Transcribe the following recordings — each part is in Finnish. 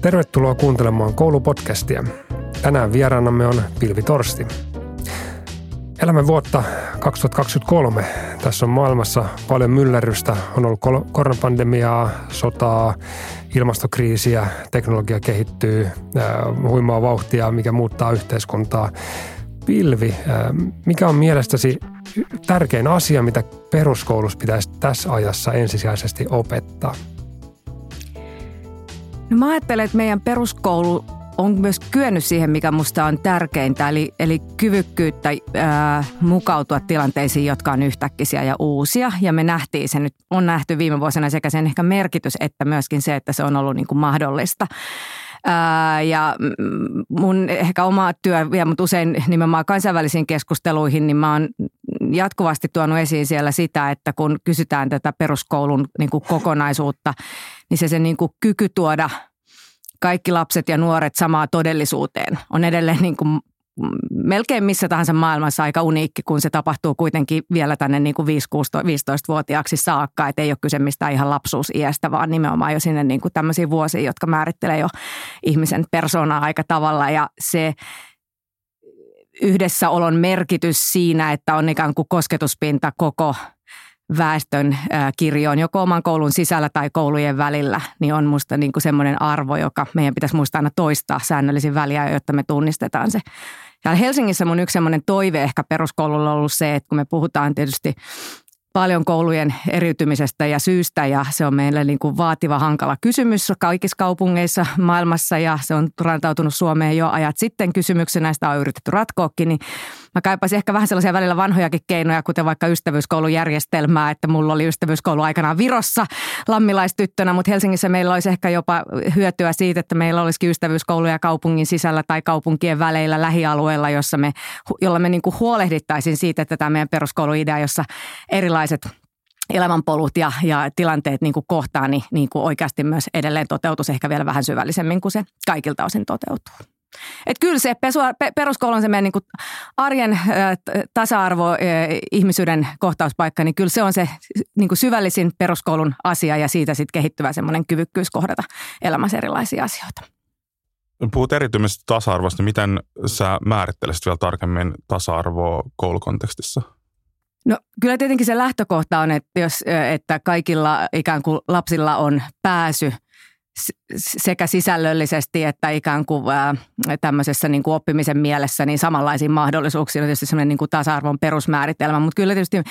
Tervetuloa kuuntelemaan koulupodcastia. Tänään vieraanamme on Pilvi Torsti. Elämme vuotta 2023. Tässä on maailmassa paljon myllerrystä. On ollut koronapandemiaa, sotaa, ilmastokriisiä, teknologia kehittyy, huimaa vauhtia, mikä muuttaa yhteiskuntaa. Pilvi, mikä on mielestäsi tärkein asia, mitä peruskoulussa pitäisi tässä ajassa ensisijaisesti opettaa? No mä ajattelen, että meidän peruskoulu on myös kyennyt siihen, mikä musta on tärkeintä, eli, eli kyvykkyyttä ää, mukautua tilanteisiin, jotka on yhtäkkisiä ja uusia. Ja me nähtiin se nyt, on nähty viime vuosina sekä sen ehkä merkitys, että myöskin se, että se on ollut niin kuin mahdollista. Ää, ja mun ehkä oma työ vie mut usein nimenomaan kansainvälisiin keskusteluihin, niin mä oon jatkuvasti tuonut esiin siellä sitä, että kun kysytään tätä peruskoulun niin kuin kokonaisuutta, niin se se niin kuin kyky tuoda kaikki lapset ja nuoret samaa todellisuuteen on edelleen niin kuin melkein missä tahansa maailmassa aika uniikki, kun se tapahtuu kuitenkin vielä tänne niin kuin 5-15-vuotiaaksi saakka. Että ei ole kyse mistään ihan lapsuusiästä, vaan nimenomaan jo sinne niin kuin tämmöisiin vuosiin, jotka määrittelee jo ihmisen persoonaa aika tavalla. Ja se yhdessäolon merkitys siinä, että on ikään kuin kosketuspinta koko väestön kirjoon joko oman koulun sisällä tai koulujen välillä, niin on musta niin kuin semmoinen arvo, joka meidän pitäisi muistaa aina toistaa säännöllisin väliä, jotta me tunnistetaan se. Ja Helsingissä mun yksi semmoinen toive ehkä peruskoululla on ollut se, että kun me puhutaan tietysti paljon koulujen eriytymisestä ja syystä ja se on meille niin kuin vaativa, hankala kysymys kaikissa kaupungeissa maailmassa ja se on rantautunut Suomeen jo ajat sitten kysymyksenä, sitä on yritetty ratkoakin, niin Mä kaipaisin ehkä vähän sellaisia välillä vanhojakin keinoja, kuten vaikka ystävyyskoulujärjestelmää, että mulla oli ystävyyskoulu aikanaan Virossa lammilaistyttönä, mutta Helsingissä meillä olisi ehkä jopa hyötyä siitä, että meillä olisikin ystävyyskouluja kaupungin sisällä tai kaupunkien väleillä lähialueilla, jossa me, jolla me niin kuin huolehdittaisiin siitä, että tämä meidän peruskouluidea, jossa erilaiset elämänpolut ja, ja tilanteet niin kuin niin, niin kuin oikeasti myös edelleen toteutus ehkä vielä vähän syvällisemmin kuin se kaikilta osin toteutuu. Et kyllä se peruskoulu on se meidän niin arjen tasa-arvo, ihmisyyden kohtauspaikka, niin kyllä se on se niin syvällisin peruskoulun asia ja siitä sitten kehittyvä semmoinen kyvykkyys kohdata elämässä erilaisia asioita. Puhut erityisestä tasa-arvosta. Miten sä määrittelisit vielä tarkemmin tasa-arvoa koulukontekstissa? No kyllä tietenkin se lähtökohta on, että, jos, että kaikilla ikään kuin lapsilla on pääsy – sekä sisällöllisesti että ikään kuin tämmöisessä niin kuin oppimisen mielessä niin samanlaisiin mahdollisuuksiin. On tietysti semmoinen niin kuin tasa-arvon perusmääritelmä, mutta kyllä tietysti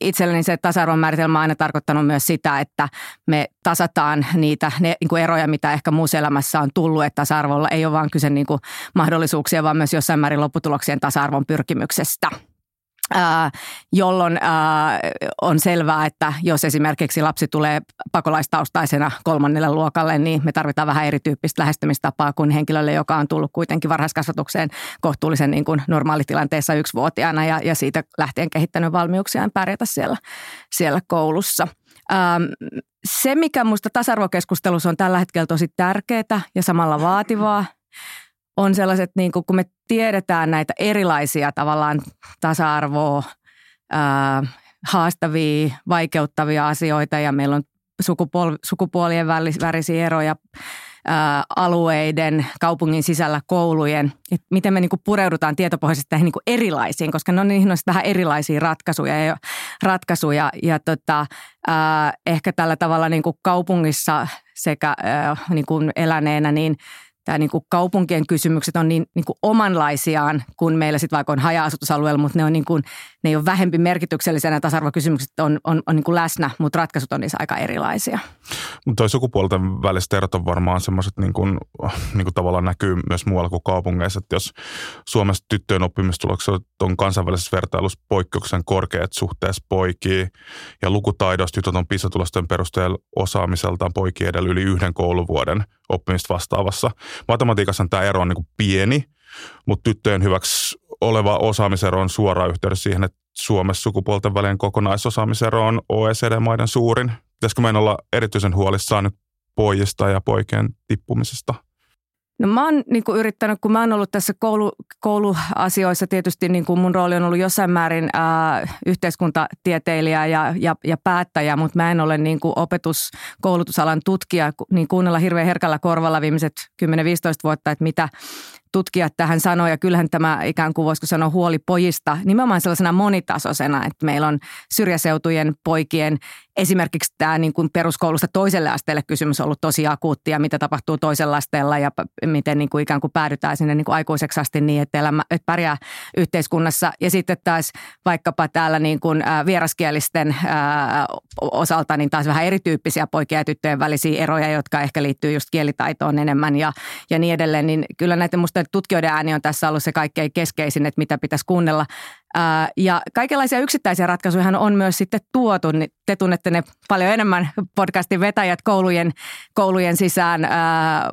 itselleni se tasa-arvon määritelmä on aina tarkoittanut myös sitä, että me tasataan niitä ne, niin kuin eroja, mitä ehkä muussa elämässä on tullut, että tasa-arvolla ei ole vaan kyse niin kuin mahdollisuuksia, vaan myös jossain määrin lopputuloksien tasa-arvon pyrkimyksestä jolloin on selvää, että jos esimerkiksi lapsi tulee pakolaistaustaisena kolmannelle luokalle, niin me tarvitaan vähän erityyppistä lähestymistapaa kuin henkilölle, joka on tullut kuitenkin varhaiskasvatukseen kohtuullisen niin kuin normaalitilanteessa yksivuotiaana ja, ja siitä lähtien kehittänyt valmiuksiaan pärjätä siellä, siellä koulussa. Se, mikä minusta tasa-arvokeskustelussa on tällä hetkellä tosi tärkeää ja samalla vaativaa, on sellaiset, niin kuin, kun me tiedetään näitä erilaisia tavallaan tasa-arvoa, ää, haastavia, vaikeuttavia asioita ja meillä on sukupuol- sukupuolien välisiä eroja ää, alueiden, kaupungin sisällä koulujen, että miten me niinku pureudutaan tietopohjaisesti tähän niinku erilaisiin, koska ne on niin vähän erilaisia ratkaisuja ja, ratkaisuja, ja tota, ää, ehkä tällä tavalla niinku kaupungissa sekä ää, niinku eläneenä, niin – tämä niin kuin kaupunkien kysymykset on niin, niin kuin omanlaisiaan kuin meillä sitten vaikka on haja-asutusalueella, mutta ne, on niin kuin, ne ei ole vähempi merkityksellisiä nämä tasa-arvokysymykset on, on, on niin kuin läsnä, mutta ratkaisut on niissä aika erilaisia. Mutta toi sukupuolten väliset erot on varmaan semmoiset niin kuin, niin kuin tavallaan näkyy myös muualla kuin kaupungeissa, että jos Suomessa tyttöjen oppimistulokset on kansainvälisessä vertailussa poikkeuksen korkeat suhteessa poikiin ja lukutaidosta tytöt on PISA-tulosten perusteella osaamiseltaan poikien edellä yli yhden kouluvuoden oppimista vastaavassa. Matematiikassa tämä ero on niin kuin pieni, mutta tyttöjen hyväksi oleva osaamisero on suoraan yhteydessä siihen, että Suomessa sukupuolten välinen kokonaisosaamisero on OECD-maiden suurin. Pitäisikö meidän olla erityisen huolissaan nyt pojista ja poikien tippumisesta? No mä oon niin kuin yrittänyt, kun mä oon ollut tässä koulu, kouluasioissa, tietysti niin kuin mun rooli on ollut jossain määrin ää, yhteiskuntatieteilijä ja, ja, ja päättäjä, mutta mä en ole niin kuin opetus, koulutusalan tutkija, niin kuunnella hirveän herkällä korvalla viimeiset 10-15 vuotta, että mitä tutkijat tähän sanoo, ja kyllähän tämä ikään kuin voisiko sanoa huoli pojista nimenomaan sellaisena monitasoisena, että meillä on syrjäseutujen poikien esimerkiksi tämä niin kuin peruskoulusta toiselle asteelle kysymys on ollut tosi akuutti ja mitä tapahtuu toisella asteella ja miten niin kuin ikään kuin päädytään sinne niin kuin aikuiseksi asti niin, että, elämä, että pärjää yhteiskunnassa. Ja sitten taas vaikkapa täällä niin kuin vieraskielisten osalta niin taas vähän erityyppisiä poikia ja tyttöjen välisiä eroja, jotka ehkä liittyy just kielitaitoon enemmän ja, ja niin edelleen. Niin kyllä näiden musta tutkijoiden ääni on tässä ollut se kaikkein keskeisin, että mitä pitäisi kuunnella. Ja kaikenlaisia yksittäisiä ratkaisuja on myös sitten tuotu. Niin te tunnette ne paljon enemmän podcastin vetäjät koulujen, koulujen sisään,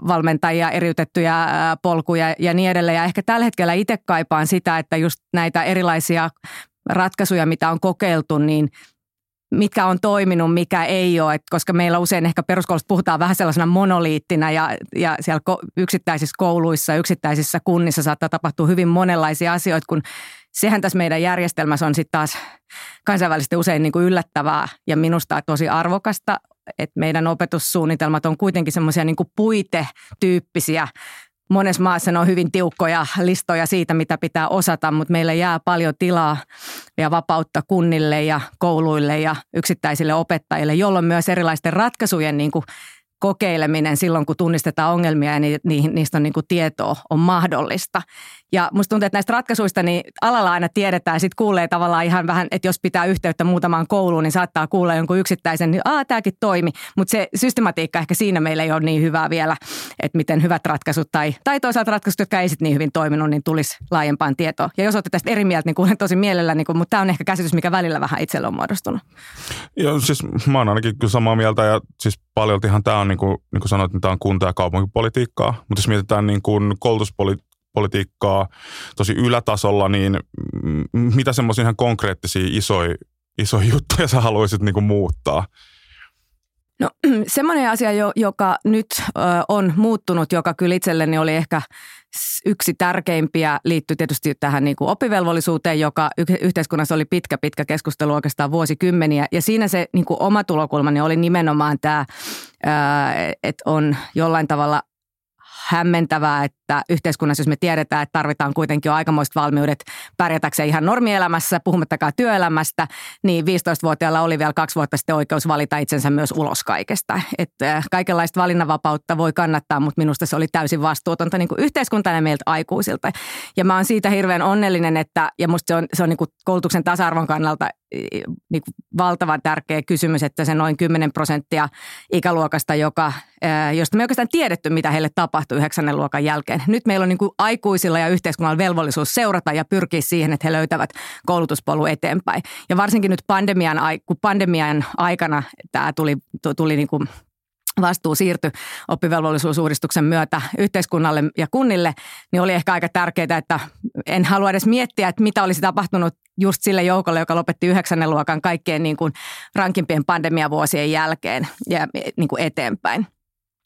valmentajia, eriytettyjä polkuja ja niin edelleen. Ja ehkä tällä hetkellä itse kaipaan sitä, että just näitä erilaisia ratkaisuja, mitä on kokeiltu, niin mitkä on toiminut, mikä ei ole, että koska meillä usein ehkä peruskoulussa puhutaan vähän sellaisena monoliittina ja, ja siellä yksittäisissä kouluissa, yksittäisissä kunnissa saattaa tapahtua hyvin monenlaisia asioita, kun sehän tässä meidän järjestelmässä on sitten taas kansainvälisesti usein niin kuin yllättävää ja minusta tosi arvokasta, että meidän opetussuunnitelmat on kuitenkin semmoisia niin puitetyyppisiä monessa maassa ne on hyvin tiukkoja listoja siitä, mitä pitää osata, mutta meillä jää paljon tilaa ja vapautta kunnille ja kouluille ja yksittäisille opettajille, jolloin myös erilaisten ratkaisujen niin kuin kokeileminen silloin, kun tunnistetaan ongelmia ja niistä on niin kuin tietoa on mahdollista. Ja musta tuntuu, että näistä ratkaisuista niin alalla aina tiedetään, sitten kuulee tavallaan ihan vähän, että jos pitää yhteyttä muutamaan kouluun, niin saattaa kuulla jonkun yksittäisen, niin aah, tämäkin toimi. Mutta se systematiikka ehkä siinä meillä ei ole niin hyvää vielä, että miten hyvät ratkaisut tai, tai toisaalta ratkaisut, jotka ei sitten niin hyvin toiminut, niin tulisi laajempaan tietoon. Ja jos olette tästä eri mieltä, niin kuulen tosi mielellä, niin mutta tämä on ehkä käsitys, mikä välillä vähän itsellä on muodostunut. Joo, siis mä oon ainakin kyllä samaa mieltä ja siis paljoltihan tämä on, niin kuin, niin kuin sanoit, niin tämä on kunta- ja kaupunkipolitiikkaa. Mutta jos mietitään niin kuin koulutuspolitiikkaa, politiikkaa tosi ylätasolla, niin mitä semmoisia ihan konkreettisia isoja, isoja juttuja sä haluaisit niin kuin muuttaa? No semmoinen asia, joka nyt on muuttunut, joka kyllä itselleni oli ehkä yksi tärkeimpiä, liittyy tietysti tähän niin kuin oppivelvollisuuteen, joka yhteiskunnassa oli pitkä, pitkä keskustelu oikeastaan vuosikymmeniä. Ja siinä se niin kuin oma tulokulmani oli nimenomaan tämä, että on jollain tavalla hämmentävää, että yhteiskunnassa, jos me tiedetään, että tarvitaan kuitenkin jo aikamoiset valmiudet pärjätäkseen ihan normielämässä, puhumattakaan työelämästä, niin 15-vuotiaalla oli vielä kaksi vuotta sitten oikeus valita itsensä myös ulos kaikesta. Että äh, kaikenlaista valinnanvapautta voi kannattaa, mutta minusta se oli täysin vastuutonta niin yhteiskuntana meiltä aikuisilta. Ja mä oon siitä hirveän onnellinen, että, ja musta se on, se on niin kuin koulutuksen tasa-arvon kannalta niin kuin valtavan tärkeä kysymys, että se noin 10 prosenttia ikäluokasta, joka, josta me oikeastaan tiedetty, mitä heille tapahtui yhdeksännen luokan jälkeen. Nyt meillä on niin kuin aikuisilla ja yhteiskunnalla velvollisuus seurata ja pyrkiä siihen, että he löytävät koulutuspolun eteenpäin. Ja varsinkin nyt pandemian, kun pandemian aikana tämä tuli, tuli niin kuin vastuu siirtyi oppivelvollisuusuudistuksen myötä yhteiskunnalle ja kunnille, niin oli ehkä aika tärkeää, että en halua edes miettiä, että mitä olisi tapahtunut just sille joukolle, joka lopetti yhdeksännen luokan kaikkein niin kuin rankimpien pandemiavuosien jälkeen ja niin kuin eteenpäin.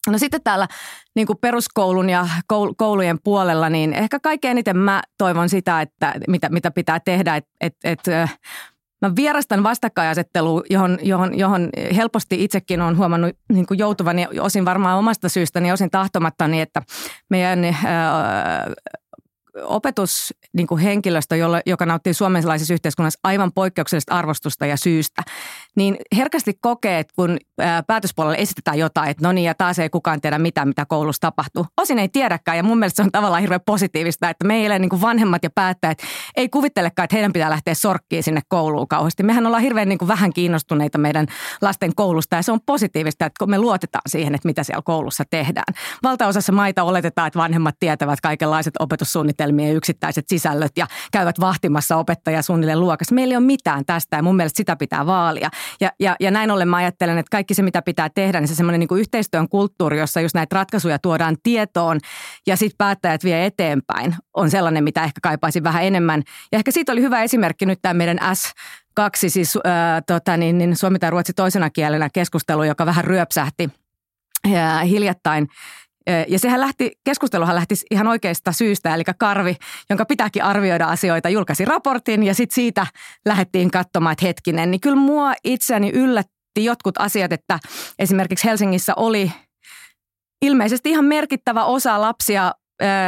No sitten täällä niin kuin peruskoulun ja koulujen puolella, niin ehkä kaikkein eniten mä toivon sitä, että mitä, mitä pitää tehdä, että, että, Mä vierastan vastakkainasettelua, johon, johon, johon helposti itsekin on huomannut niin kuin joutuvan, osin varmaan omasta syystäni, osin tahtomattani, että meidän ää, opetushenkilöstö, niin jolle, joka nauttii suomalaisessa yhteiskunnassa aivan poikkeuksellisesta arvostusta ja syystä, niin herkästi kokee, että kun päätöspuolelle esitetään jotain, että no niin ja taas ei kukaan tiedä mitään, mitä koulussa tapahtuu. Osin ei tiedäkään ja mun mielestä se on tavallaan hirveän positiivista, että meille niin kuin vanhemmat ja päättäjät ei kuvittelekaan, että heidän pitää lähteä sorkkiin sinne kouluun kauheasti. Mehän ollaan hirveän niin kuin vähän kiinnostuneita meidän lasten koulusta ja se on positiivista, että me luotetaan siihen, että mitä siellä koulussa tehdään. Valtaosassa maita oletetaan, että vanhemmat tietävät kaikenlaiset opetussuunnitelmien yksittäiset sisällöt ja käyvät vahtimassa opettajia suunnilleen luokassa. Meillä ei ole mitään tästä ja mun mielestä sitä pitää vaalia. Ja, ja, ja näin ollen mä ajattelen, että kaikki se mitä pitää tehdä, niin se semmoinen niin yhteistyön kulttuuri, jossa just näitä ratkaisuja tuodaan tietoon ja sitten päättäjät vie eteenpäin, on sellainen, mitä ehkä kaipaisin vähän enemmän. Ja ehkä siitä oli hyvä esimerkki nyt tämä meidän S kaksi, siis äh, tota, niin, niin Suomi tai Ruotsi toisena kielenä keskustelu, joka vähän ryöpsähti ja hiljattain Ja sehän lähti, keskusteluhan lähti ihan oikeasta syystä, eli Karvi, jonka pitääkin arvioida asioita, julkaisi raportin ja sitten siitä lähdettiin katsomaan, että hetkinen, niin kyllä mua itseäni yllätti jotkut asiat, että esimerkiksi Helsingissä oli ilmeisesti ihan merkittävä osa lapsia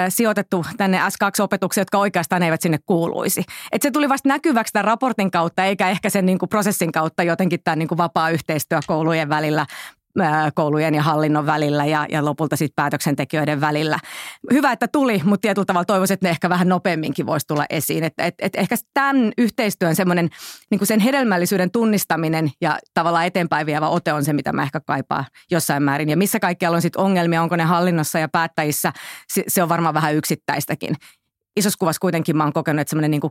sijoitettu tänne S2-opetukseen, jotka oikeastaan eivät sinne kuuluisi. Et se tuli vasta näkyväksi tämän raportin kautta, eikä ehkä sen niin kuin prosessin kautta jotenkin tämän niin kuin vapaa yhteistyö koulujen välillä koulujen ja hallinnon välillä ja, ja lopulta sitten päätöksentekijöiden välillä. Hyvä, että tuli, mutta tietyllä tavalla toivoisin, että ne ehkä vähän nopeamminkin voisi tulla esiin. Että et, et ehkä tämän yhteistyön semmoinen niin sen hedelmällisyyden tunnistaminen ja tavallaan eteenpäin vievä ote on se, mitä mä ehkä kaipaan jossain määrin. Ja missä kaikkialla on sitten ongelmia, onko ne hallinnossa ja päättäjissä, se, se on varmaan vähän yksittäistäkin. Isossa kuvassa kuitenkin mä oon kokenut, että semmoinen niin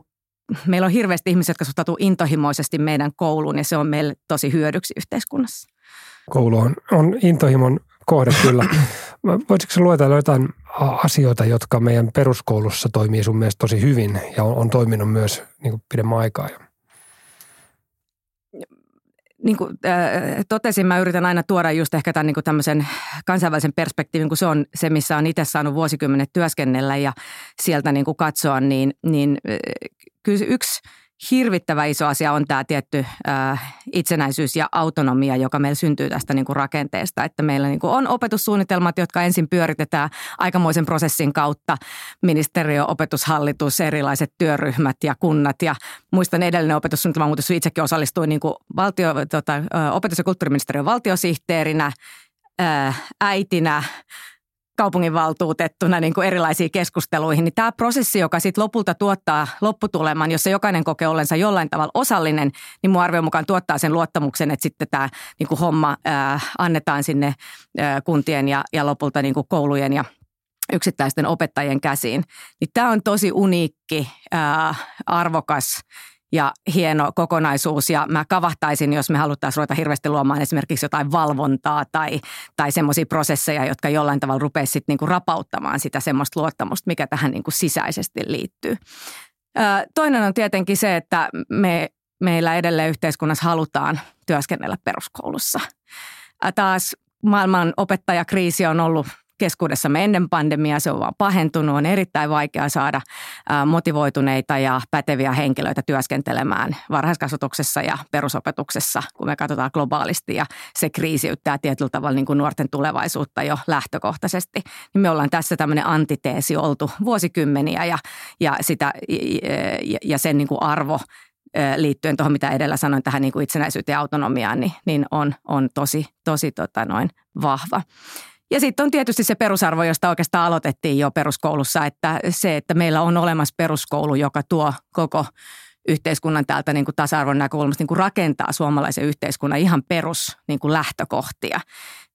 meillä on hirveästi ihmisiä, jotka suhtautuu intohimoisesti meidän kouluun ja se on meille tosi hyödyksi yhteiskunnassa koulu on, on intohimon kohde kyllä. Voisitko luetella jotain asioita, jotka meidän peruskoulussa toimii sun mielestä tosi hyvin ja on, on toiminut myös niin kuin pidemmän aikaa? Niin kuin äh, totesin, mä yritän aina tuoda just ehkä tämän niin kuin tämmöisen kansainvälisen perspektiivin, kun se on se, missä on itse saanut vuosikymmenet työskennellä ja sieltä niin kuin katsoa, niin, niin äh, yksi – hirvittävä iso asia on tämä tietty äh, itsenäisyys ja autonomia, joka meillä syntyy tästä niin kuin rakenteesta. Että meillä niin kuin on opetussuunnitelmat, jotka ensin pyöritetään aikamoisen prosessin kautta. Ministeriö, opetushallitus, erilaiset työryhmät ja kunnat. Ja muistan edellinen opetussuunnitelma, mutta itsekin osallistuin niin kuin valtio, tota, opetus- ja kulttuuriministeriön valtiosihteerinä, äh, äitinä, kaupunginvaltuutettuna niin kuin erilaisiin keskusteluihin, niin tämä prosessi, joka sitten lopulta tuottaa lopputuleman, jossa jokainen kokee ollensa jollain tavalla osallinen, niin mun arvion mukaan tuottaa sen luottamuksen, että sitten tämä niin kuin homma ää, annetaan sinne ää, kuntien ja, ja lopulta niin kuin koulujen ja yksittäisten opettajien käsiin. Niin tämä on tosi uniikki, ää, arvokas ja hieno kokonaisuus. Ja mä kavahtaisin, jos me haluttaisiin ruveta hirveästi luomaan esimerkiksi jotain valvontaa tai, tai semmoisia prosesseja, jotka jollain tavalla rupeaisivat niinku rapauttamaan sitä semmoista luottamusta, mikä tähän niinku sisäisesti liittyy. Toinen on tietenkin se, että me, meillä edelleen yhteiskunnassa halutaan työskennellä peruskoulussa. Taas maailman opettajakriisi on ollut keskuudessamme ennen pandemiaa. Se on vaan pahentunut. On erittäin vaikea saada motivoituneita ja päteviä henkilöitä työskentelemään varhaiskasvatuksessa ja perusopetuksessa, kun me katsotaan globaalisti. Ja se kriisiyttää tietyllä tavalla niin kuin nuorten tulevaisuutta jo lähtökohtaisesti. Niin me ollaan tässä tämmöinen antiteesi oltu vuosikymmeniä ja, ja, sitä, ja sen niin kuin arvo liittyen tuohon, mitä edellä sanoin, tähän niin kuin itsenäisyyteen ja autonomiaan, niin, niin on, on tosi, tosi tota noin, vahva. Ja sitten on tietysti se perusarvo, josta oikeastaan aloitettiin jo peruskoulussa, että se, että meillä on olemassa peruskoulu, joka tuo koko yhteiskunnan täältä niin kuin tasa-arvon näkökulmasta niin kuin rakentaa suomalaisen yhteiskunnan ihan perus niin kuin lähtökohtia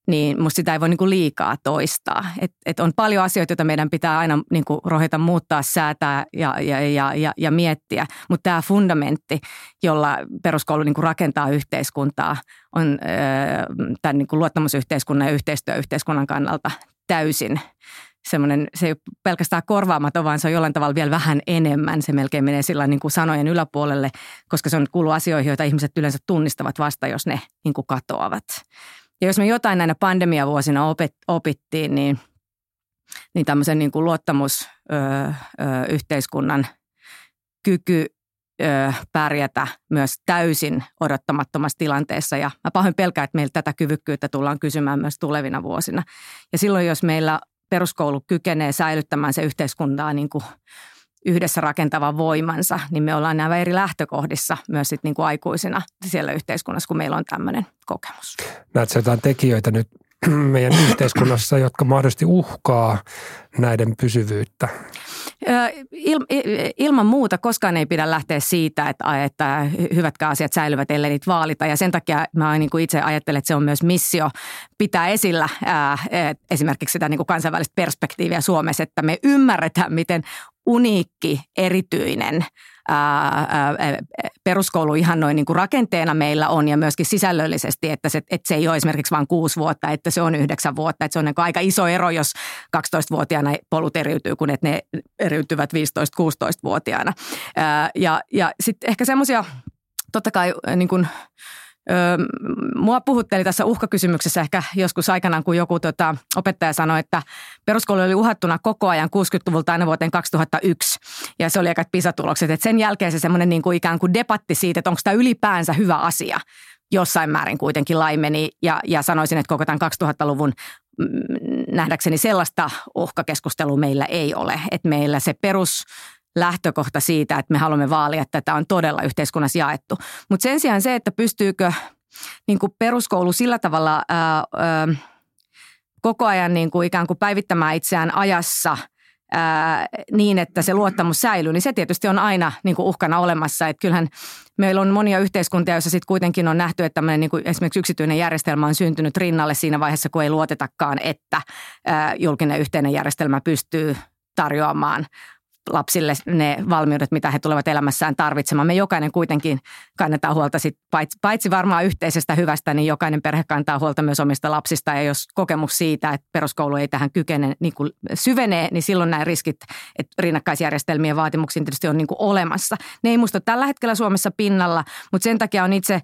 niin musta sitä ei voi niin kuin liikaa toistaa. Et, et on paljon asioita, joita meidän pitää aina niin kuin rohjeta muuttaa, säätää ja, ja, ja, ja, ja miettiä. Mutta tämä fundamentti, jolla peruskoulu niin kuin rakentaa yhteiskuntaa, on tämän niin kuin luottamusyhteiskunnan ja yhteistyöyhteiskunnan kannalta täysin semmoinen, se ei ole pelkästään korvaamaton, vaan se on jollain tavalla vielä vähän enemmän. Se melkein menee sillä niin kuin sanojen yläpuolelle, koska se on kuulu asioihin, joita ihmiset yleensä tunnistavat vasta, jos ne niin kuin katoavat. Ja jos me jotain näinä pandemiavuosina opet, opittiin, niin, niin tämmöisen niin kuin luottamusyhteiskunnan kyky ö, pärjätä myös täysin odottamattomassa tilanteessa. Ja mä pahoin pelkään, että meillä tätä kyvykkyyttä tullaan kysymään myös tulevina vuosina. Ja silloin, jos meillä peruskoulu kykenee säilyttämään se yhteiskuntaa niin kuin yhdessä rakentava voimansa, niin me ollaan nämä eri lähtökohdissa myös sit niin kuin aikuisina siellä yhteiskunnassa, kun meillä on tämmöinen kokemus. Näetkö jotain tekijöitä nyt meidän yhteiskunnassa, jotka mahdollisesti uhkaa näiden pysyvyyttä? ilman muuta koskaan ei pidä lähteä siitä, että, että hyvätkään asiat säilyvät, ellei niitä vaalita. Ja sen takia mä niin kuin itse ajattelen, että se on myös missio pitää esillä ää, esimerkiksi sitä niin kuin kansainvälistä perspektiiviä Suomessa, että me ymmärretään, miten uniikki, erityinen peruskoulu ihan noin niin kuin rakenteena meillä on ja myöskin sisällöllisesti, että se, että se ei ole esimerkiksi vain kuusi vuotta, että se on yhdeksän vuotta. Että se on niin aika iso ero, jos 12-vuotiaana polut eriytyy, kun ne eriytyvät 15-16-vuotiaana. Ja, ja sitten ehkä semmoisia totta kai niin kuin, Öö, mua puhutteli tässä uhkakysymyksessä ehkä joskus aikanaan, kun joku tota, opettaja sanoi, että peruskoulu oli uhattuna koko ajan 60-luvulta aina vuoteen 2001. Ja se oli aika pisatulokset. Et sen jälkeen se semmoinen niin kuin ikään kuin debatti siitä, että onko tämä ylipäänsä hyvä asia jossain määrin kuitenkin laimeni. Ja, ja sanoisin, että koko tämän 2000-luvun mm, nähdäkseni sellaista uhkakeskustelua meillä ei ole. Että meillä se perus lähtökohta siitä, että me haluamme vaalia, että tämä on todella yhteiskunnassa jaettu. Mutta sen sijaan se, että pystyykö niin kuin peruskoulu sillä tavalla ää, ää, koko ajan niin kuin ikään kuin päivittämään itseään ajassa ää, niin, että se luottamus säilyy, niin se tietysti on aina niin kuin uhkana olemassa. Että kyllähän meillä on monia yhteiskuntia, joissa sitten kuitenkin on nähty, että niin kuin esimerkiksi yksityinen järjestelmä on syntynyt rinnalle siinä vaiheessa, kun ei luotetakaan, että ää, julkinen yhteinen järjestelmä pystyy tarjoamaan lapsille ne valmiudet, mitä he tulevat elämässään tarvitsemaan. Me jokainen kuitenkin kannetaan huolta, sit, paitsi, paitsi varmaan yhteisestä hyvästä, niin jokainen perhe kantaa huolta myös omista lapsista. Ja jos kokemus siitä, että peruskoulu ei tähän kykene niin kuin syvenee, niin silloin nämä riskit, että rinnakkaisjärjestelmien vaatimuksiin tietysti on niin kuin olemassa. Ne ei musta tällä hetkellä Suomessa pinnalla, mutta sen takia on itse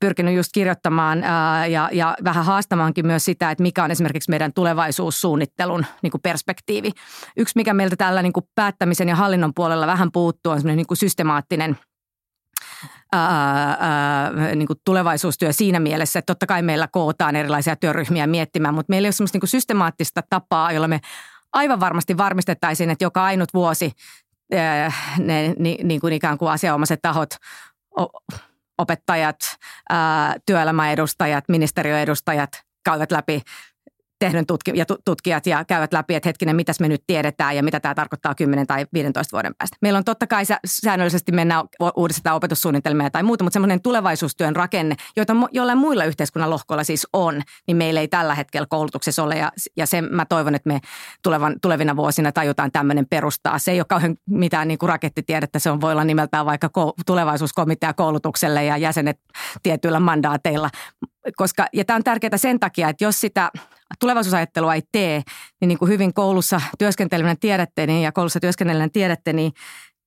pyrkinyt just kirjoittamaan ja, ja vähän haastamaankin myös sitä, että mikä on esimerkiksi meidän tulevaisuussuunnittelun niin kuin perspektiivi. Yksi, mikä meiltä tällä niin kuin päättämisen ja hallinnon puolella vähän puuttuu, on semmoinen niin kuin systemaattinen ää, ää, niin kuin tulevaisuustyö siinä mielessä, että totta kai meillä kootaan erilaisia työryhmiä miettimään, mutta meillä ei ole semmoista niin kuin systemaattista tapaa, jolla me aivan varmasti varmistettaisiin, että joka ainut vuosi ää, ne niin, niin kuin ikään kuin asianomaiset tahot opettajat, ää, työelämäedustajat, ministeriöedustajat käyvät läpi tehdyn tutki- ja tutkijat ja käyvät läpi, että hetkinen, mitäs me nyt tiedetään ja mitä tämä tarkoittaa 10 tai 15 vuoden päästä. Meillä on totta kai säännöllisesti mennään uudistetaan opetussuunnitelmia tai muuta, mutta semmoinen tulevaisuustyön rakenne, joita jollain muilla yhteiskunnan lohkoilla siis on, niin meillä ei tällä hetkellä koulutuksessa ole ja, ja sen mä toivon, että me tulevan, tulevina vuosina tajutaan tämmöinen perustaa. Se ei ole kauhean mitään niin kuin rakettitiedettä, se on voi olla nimeltään vaikka tulevaisuuskomitea koulutukselle ja jäsenet tietyillä mandaateilla, koska, ja tämä on tärkeää sen takia, että jos sitä tulevaisuusajattelua ei tee, niin, niin kuin hyvin koulussa työskentelevänä tiedätte niin, ja koulussa työskennellään tiedätte, niin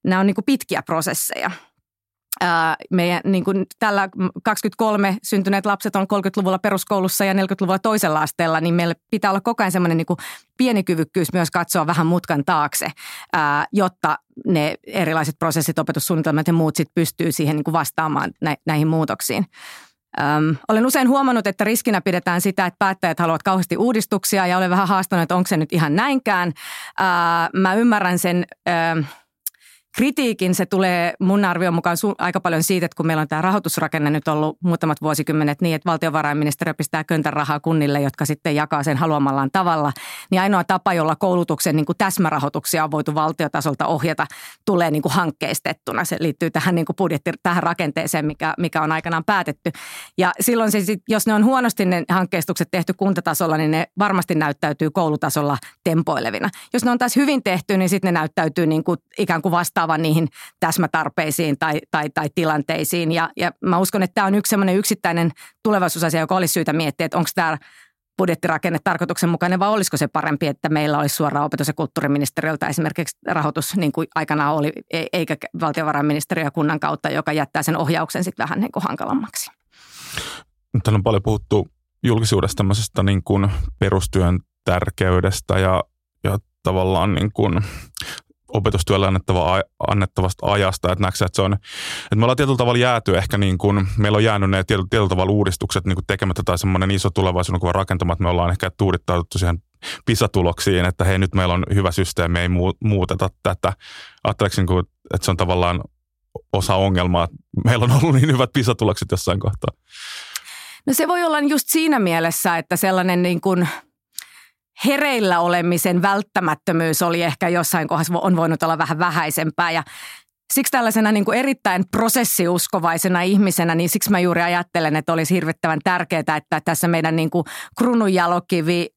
nämä on niin kuin pitkiä prosesseja. meidän, niin kuin tällä 23 syntyneet lapset on 30-luvulla peruskoulussa ja 40-luvulla toisella asteella, niin meillä pitää olla koko ajan semmoinen niin pieni kyvykkyys myös katsoa vähän mutkan taakse, jotta ne erilaiset prosessit, opetussuunnitelmat ja muut sit pystyy siihen niin kuin vastaamaan näihin muutoksiin. Öm, olen usein huomannut, että riskinä pidetään sitä, että päättäjät haluavat kauheasti uudistuksia ja olen vähän haastanut, että onko se nyt ihan näinkään. Öö, mä ymmärrän sen... Öö, kritiikin se tulee mun arvion mukaan su- aika paljon siitä, että kun meillä on tämä rahoitusrakenne nyt ollut muutamat vuosikymmenet niin, että valtiovarainministeriö pistää köntän rahaa kunnille, jotka sitten jakaa sen haluamallaan tavalla, niin ainoa tapa, jolla koulutuksen niin kuin täsmärahoituksia on voitu valtiotasolta ohjata, tulee niin kuin hankkeistettuna. Se liittyy tähän niin kuin budjetti, tähän rakenteeseen, mikä, mikä on aikanaan päätetty. Ja silloin se, jos ne on huonosti ne hankkeistukset tehty kuntatasolla, niin ne varmasti näyttäytyy koulutasolla tempoilevina. Jos ne on taas hyvin tehty, niin sitten ne näyttäytyy niin kuin ikään kuin vastaan vastaavan niihin täsmätarpeisiin tai, tai, tai tilanteisiin. Ja, ja mä uskon, että tämä on yksi sellainen yksittäinen tulevaisuusasia, joka olisi syytä miettiä, että onko tämä budjettirakenne tarkoituksenmukainen vai olisiko se parempi, että meillä olisi suoraan opetus- ja kulttuuriministeriöltä esimerkiksi rahoitus niin kuin aikanaan oli, e, eikä valtiovarainministeriö kunnan kautta, joka jättää sen ohjauksen sitten vähän niin kuin hankalammaksi. Täällä on paljon puhuttu julkisuudesta tämmöisestä niin kuin perustyön tärkeydestä ja, ja tavallaan niin kuin opetustyölle annettava, annettavasta ajasta, että näetkö, että se on, että me ollaan tietyllä tavalla jääty ehkä niin kuin, meillä on jäänyt ne tietyllä, tietyllä tavalla uudistukset niin kuin tekemättä tai semmoinen iso tulevaisuuden kuva rakentama, että me ollaan ehkä tuudittauduttu siihen PISA-tuloksiin, että hei nyt meillä on hyvä systeemi, ei muuteta tätä. Ajatteleeko, niin kuin, että se on tavallaan osa ongelmaa, että meillä on ollut niin hyvät PISA-tulokset jossain kohtaa? No se voi olla just siinä mielessä, että sellainen niin kuin – hereillä olemisen välttämättömyys oli ehkä jossain kohdassa on voinut olla vähän vähäisempää. Ja Siksi tällaisena niin kuin erittäin prosessiuskovaisena ihmisenä, niin siksi mä juuri ajattelen, että olisi hirvittävän tärkeää, että tässä meidän niin kuin krununjalokivi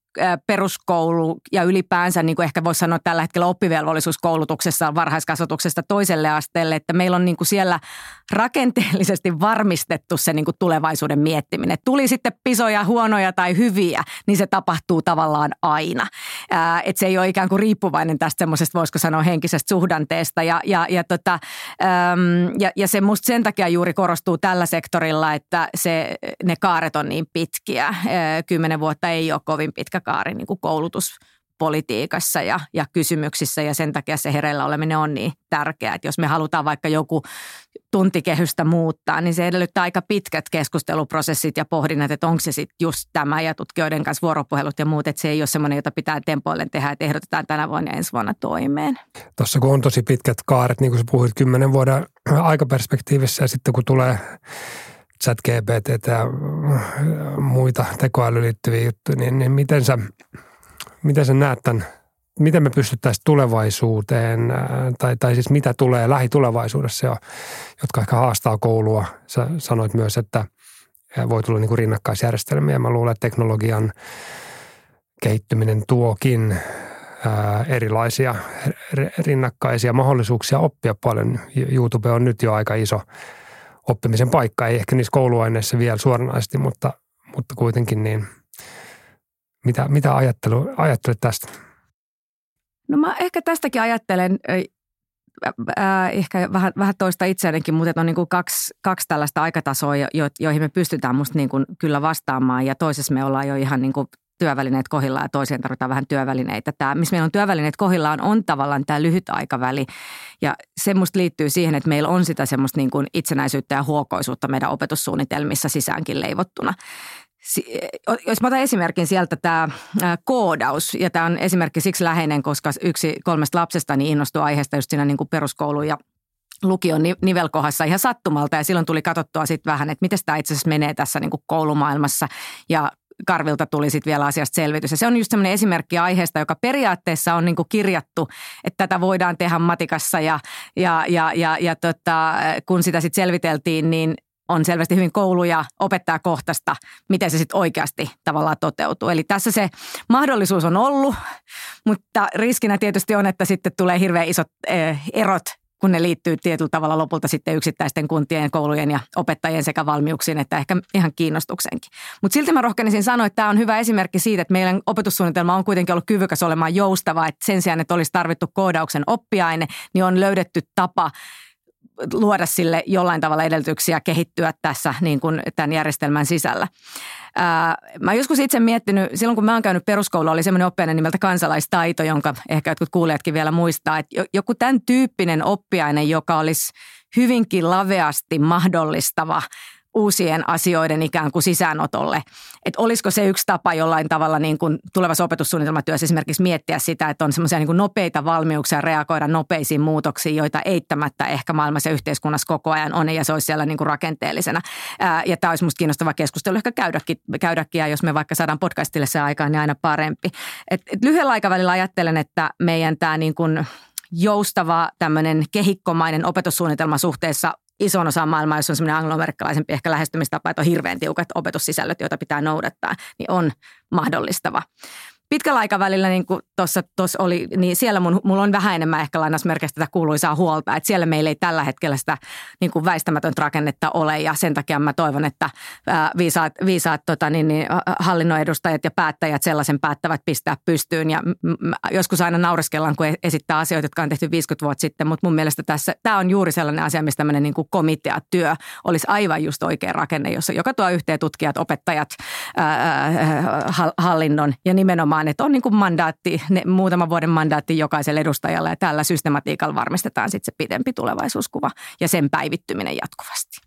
peruskoulu ja ylipäänsä niin kuin ehkä voisi sanoa tällä hetkellä oppivelvollisuuskoulutuksessa varhaiskasvatuksesta toiselle asteelle, että meillä on niin kuin siellä rakenteellisesti varmistettu se niin kuin tulevaisuuden miettiminen. Tuli sitten pisoja, huonoja tai hyviä, niin se tapahtuu tavallaan aina. että se ei ole ikään kuin riippuvainen tästä semmoisesta, voisiko sanoa, henkisestä suhdanteesta. Ja, ja, ja, tota, ja, ja se musta sen takia juuri korostuu tällä sektorilla, että se, ne kaaret on niin pitkiä. Kymmenen vuotta ei ole kovin pitkä kaari niin kuin koulutuspolitiikassa ja, ja kysymyksissä ja sen takia se hereillä oleminen on niin tärkeää. Että jos me halutaan vaikka joku tuntikehystä muuttaa, niin se edellyttää aika pitkät keskusteluprosessit ja pohdinnat, että onko se sitten just tämä ja tutkijoiden kanssa vuoropuhelut ja muut, että se ei ole semmoinen, jota pitää tempoillen tehdä, että ehdotetaan tänä vuonna ja ensi vuonna toimeen. Tuossa kun on tosi pitkät kaaret, niin kuin sä puhuit kymmenen vuoden aikaperspektiivissä ja sitten kun tulee chat GPT ja muita tekoälyyn liittyviä juttuja, niin, niin miten, sä, miten sä näet tämän, miten me pystyttäisiin tulevaisuuteen, tai, tai siis mitä tulee lähitulevaisuudessa jo, jotka ehkä haastaa koulua. Sä sanoit myös, että voi tulla niin kuin rinnakkaisjärjestelmiä. Mä luulen, että teknologian kehittyminen tuokin erilaisia rinnakkaisia mahdollisuuksia oppia paljon. YouTube on nyt jo aika iso oppimisen paikka. Ei ehkä niissä kouluaineissa vielä suoranaisesti, mutta, mutta kuitenkin niin. Mitä, mitä ajattelu, ajattelet tästä? No mä ehkä tästäkin ajattelen äh, ehkä vähän, vähän toista itseänikin, mutta on niin kuin kaksi, kaksi tällaista aikatasoa, jo, joihin me pystytään musta niin kuin kyllä vastaamaan ja toisessa me ollaan jo ihan niin kuin työvälineet kohillaan ja toiseen tarvitaan vähän työvälineitä. Tämä, missä meillä on työvälineet kohillaan, on tavallaan tämä lyhyt aikaväli. Ja se liittyy siihen, että meillä on sitä semmoista niin kuin itsenäisyyttä ja huokoisuutta meidän opetussuunnitelmissa sisäänkin leivottuna jos mä otan esimerkin sieltä tämä koodaus, ja tämä on esimerkki siksi läheinen, koska yksi kolmesta lapsesta niin innostui aiheesta just siinä niin kuin peruskoulu ja lukion nivelkohdassa ihan sattumalta ja silloin tuli katsottua sitten vähän, että miten tämä itse asiassa menee tässä niin kuin koulumaailmassa ja Karvilta tuli sitten vielä asiasta selvitys. Ja se on just sellainen esimerkki aiheesta, joka periaatteessa on niin kuin kirjattu, että tätä voidaan tehdä matikassa ja, ja, ja, ja, ja tota, kun sitä sitten selviteltiin, niin on selvästi hyvin koulu- ja opettajakohtaista, miten se sitten oikeasti tavallaan toteutuu. Eli tässä se mahdollisuus on ollut, mutta riskinä tietysti on, että sitten tulee hirveän isot eh, erot kun ne liittyy tietyllä tavalla lopulta sitten yksittäisten kuntien, koulujen ja opettajien sekä valmiuksiin, että ehkä ihan kiinnostuksenkin. Mutta silti mä rohkenisin sanoa, että tämä on hyvä esimerkki siitä, että meidän opetussuunnitelma on kuitenkin ollut kyvykäs olemaan joustava, että sen sijaan, että olisi tarvittu koodauksen oppiaine, niin on löydetty tapa luoda sille jollain tavalla edellytyksiä kehittyä tässä niin kuin tämän järjestelmän sisällä. Ää, mä joskus itse miettinyt, silloin kun mä oon käynyt peruskoulua, oli semmoinen oppiaine nimeltä kansalaistaito, jonka ehkä jotkut kuulijatkin vielä muistaa, että joku tämän tyyppinen oppiaine, joka olisi hyvinkin laveasti mahdollistava uusien asioiden ikään kuin sisäänotolle. Että olisiko se yksi tapa jollain tavalla niin kuin tulevassa opetussuunnitelmatyössä esimerkiksi miettiä sitä, että on semmoisia niin nopeita valmiuksia reagoida nopeisiin muutoksiin, joita eittämättä ehkä maailmassa ja yhteiskunnassa koko ajan on ja se olisi siellä niin kuin rakenteellisena. Ää, ja tämä olisi minusta kiinnostava keskustelu ehkä käydäkin, käydäkin ja jos me vaikka saadaan podcastille se aikaan, niin aina parempi. Et, et lyhyellä aikavälillä ajattelen, että meidän tämä niin kuin joustava tämmöinen kehikkomainen opetussuunnitelma suhteessa ison osa maailmaa, jos on semmoinen angloamerikkalaisempi ehkä lähestymistapa, että on hirveän tiukat opetussisällöt, joita pitää noudattaa, niin on mahdollistava pitkällä aikavälillä, niin kuin tuossa oli, niin siellä mun, mulla on vähän enemmän ehkä lainausmerkeistä tätä kuuluisaa huolta, että siellä meillä ei tällä hetkellä sitä niin kuin väistämätöntä rakennetta ole. Ja sen takia mä toivon, että viisaat, viisaat tota, niin, niin, hallinnon edustajat ja päättäjät sellaisen päättävät pistää pystyyn. Ja joskus aina naureskellaan, kun esittää asioita, jotka on tehty 50 vuotta sitten, mutta mun mielestä tässä, tämä on juuri sellainen asia, mistä tämmöinen niin komiteatyö olisi aivan just oikea rakenne, jossa, joka tuo yhteen tutkijat, opettajat, ää, hallinnon ja nimenomaan vaan, että on niin kuin mandaatti, ne, muutaman vuoden mandaatti jokaiselle edustajalle ja tällä systematiikalla varmistetaan sitten se pidempi tulevaisuuskuva ja sen päivittyminen jatkuvasti.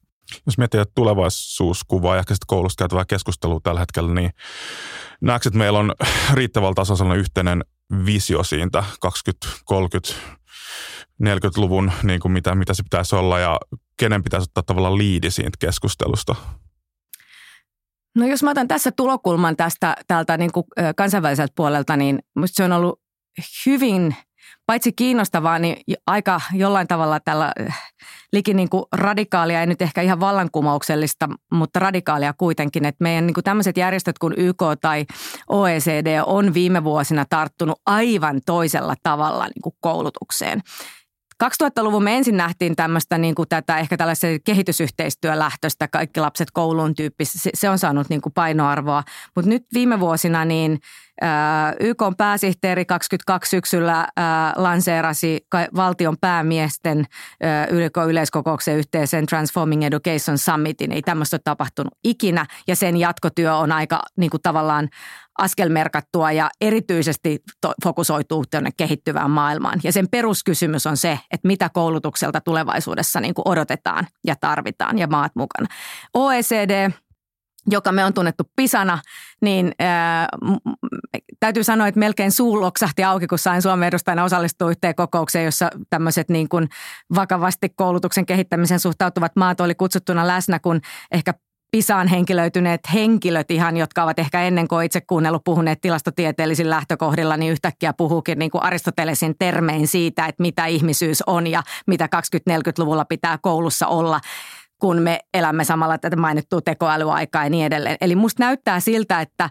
Jos miettii että tulevaisuuskuvaa ja ehkä sitten koulusta käytävää keskustelua tällä hetkellä, niin näetkö, että meillä on riittävällä tasolla yhteinen visio siitä 20, 30, 40-luvun, niin kuin mitä, mitä se pitäisi olla ja kenen pitäisi ottaa tavallaan liidi siitä keskustelusta? No jos mä otan tässä tulokulman tästä tältä niin kuin kansainväliseltä puolelta, niin musta se on ollut hyvin paitsi kiinnostavaa, niin aika jollain tavalla tällä liki niin kuin radikaalia, ei nyt ehkä ihan vallankumouksellista, mutta radikaalia kuitenkin, että meidän niin kuin tämmöiset järjestöt kuin YK tai OECD on viime vuosina tarttunut aivan toisella tavalla niin kuin koulutukseen. 2000-luvun me ensin nähtiin tämmöistä niin kuin tätä ehkä tällaisen kehitysyhteistyölähtöistä kaikki lapset kouluun tyyppistä. Se, on saanut niin kuin painoarvoa. Mutta nyt viime vuosina niin YK on pääsihteeri 22 syksyllä lanseerasi valtion päämiesten YK yleiskokouksen yhteisen Transforming Education Summitin. Ei tämmöistä ole tapahtunut ikinä ja sen jatkotyö on aika niin kuin tavallaan askelmerkattua ja erityisesti to- fokusoituu tuonne kehittyvään maailmaan. Ja sen peruskysymys on se, että mitä koulutukselta tulevaisuudessa niin kuin odotetaan ja tarvitaan ja maat mukana. OECD joka me on tunnettu Pisana, niin ää, täytyy sanoa, että melkein suu loksahti auki, kun sain Suomen edustajana osallistua yhteen kokoukseen, jossa tämmöiset niin kuin vakavasti koulutuksen kehittämisen suhtautuvat maat oli kutsuttuna läsnä, kun ehkä Pisaan henkilöityneet henkilöt ihan, jotka ovat ehkä ennen kuin itse kuunnellut puhuneet tilastotieteellisillä lähtökohdilla, niin yhtäkkiä puhuukin niin kuin Aristotelesin termein siitä, että mitä ihmisyys on ja mitä 20-40-luvulla pitää koulussa olla kun me elämme samalla tätä mainittua tekoälyaikaa ja niin edelleen. Eli musta näyttää siltä, että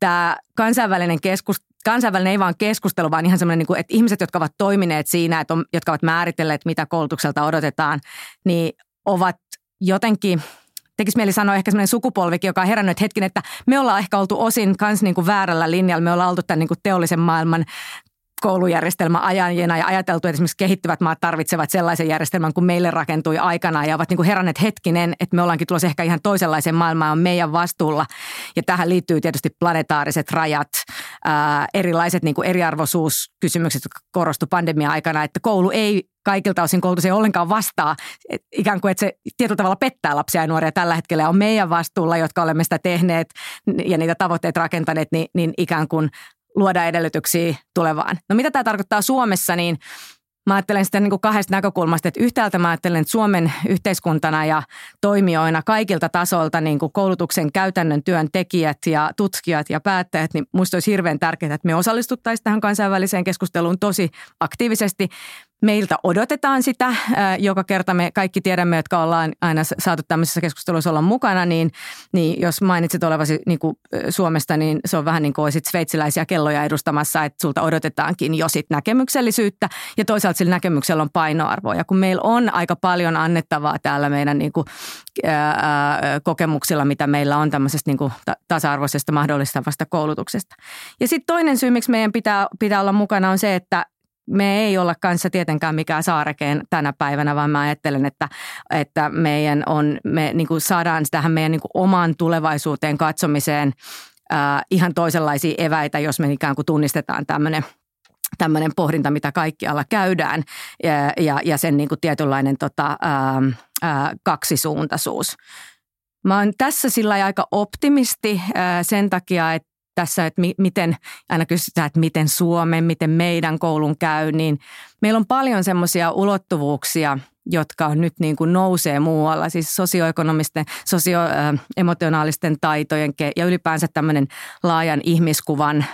tämä kansainvälinen keskustelu, kansainvälinen ei vaan keskustelu, vaan ihan semmoinen, niin että ihmiset, jotka ovat toimineet siinä, että on, jotka ovat määritelleet, mitä koulutukselta odotetaan, niin ovat jotenkin – tekisi mieli sanoa ehkä semmoinen sukupolvikin, joka on herännyt hetkin, että me ollaan ehkä oltu osin kans niin kuin väärällä linjalla. Me ollaan oltu tämän niin kuin teollisen maailman koulujärjestelmä ajajina ja ajateltu, että esimerkiksi kehittyvät maat tarvitsevat sellaisen järjestelmän kuin meille rakentui aikana ja ovat niin kuin heränneet hetkinen, että me ollaankin tulossa ehkä ihan toisenlaiseen maailmaan on meidän vastuulla. Ja tähän liittyy tietysti planetaariset rajat, ää, erilaiset niin kuin eriarvoisuuskysymykset, jotka korostu pandemia-aikana, että koulu ei kaikilta osin koulutus ei ollenkaan vastaa, et ikään kuin että se tietyllä tavalla pettää lapsia ja nuoria tällä hetkellä on meidän vastuulla, jotka olemme sitä tehneet ja niitä tavoitteita rakentaneet, niin, niin ikään kuin luoda edellytyksiä tulevaan. No mitä tämä tarkoittaa Suomessa, niin Mä ajattelen sitä niin kuin kahdesta näkökulmasta, että yhtäältä mä ajattelen, että Suomen yhteiskuntana ja toimijoina kaikilta tasolta niin kuin koulutuksen käytännön työn tekijät ja tutkijat ja päättäjät, niin musta olisi hirveän tärkeää, että me osallistuttaisiin tähän kansainväliseen keskusteluun tosi aktiivisesti. Meiltä odotetaan sitä, joka kerta me kaikki tiedämme, jotka ollaan aina saatu tämmöisessä keskustelussa olla mukana, niin, niin jos mainitsit olevasi niin kuin Suomesta, niin se on vähän niin kuin olisit sveitsiläisiä kelloja edustamassa, että sulta odotetaankin jo sit näkemyksellisyyttä ja toisaalta sillä näkemyksellä on painoarvoa. Ja kun meillä on aika paljon annettavaa täällä meidän niin kuin, ää, kokemuksilla, mitä meillä on tämmöisestä niin kuin tasa-arvoisesta mahdollistavasta koulutuksesta. Ja sitten toinen syy, miksi meidän pitää, pitää olla mukana on se, että me ei olla kanssa tietenkään mikään saarekeen tänä päivänä, vaan mä ajattelen, että, että meidän on, me niin kuin saadaan tähän meidän niin kuin omaan tulevaisuuteen katsomiseen äh, ihan toisenlaisia eväitä, jos me ikään kuin tunnistetaan tämmöinen tämmöinen pohdinta, mitä kaikkialla käydään ja, ja, ja sen niin kuin tietynlainen tota, ää, ää, kaksisuuntaisuus. Mä oon tässä sillä aika optimisti ää, sen takia, että tässä, että mi- miten, aina kysytään, että miten Suomen, miten meidän koulun käy, niin meillä on paljon semmoisia ulottuvuuksia, jotka nyt niin kuin nousee muualla, siis sosioekonomisten, sosioemotionaalisten taitojen ja ylipäänsä tämmöinen laajan ihmiskuvan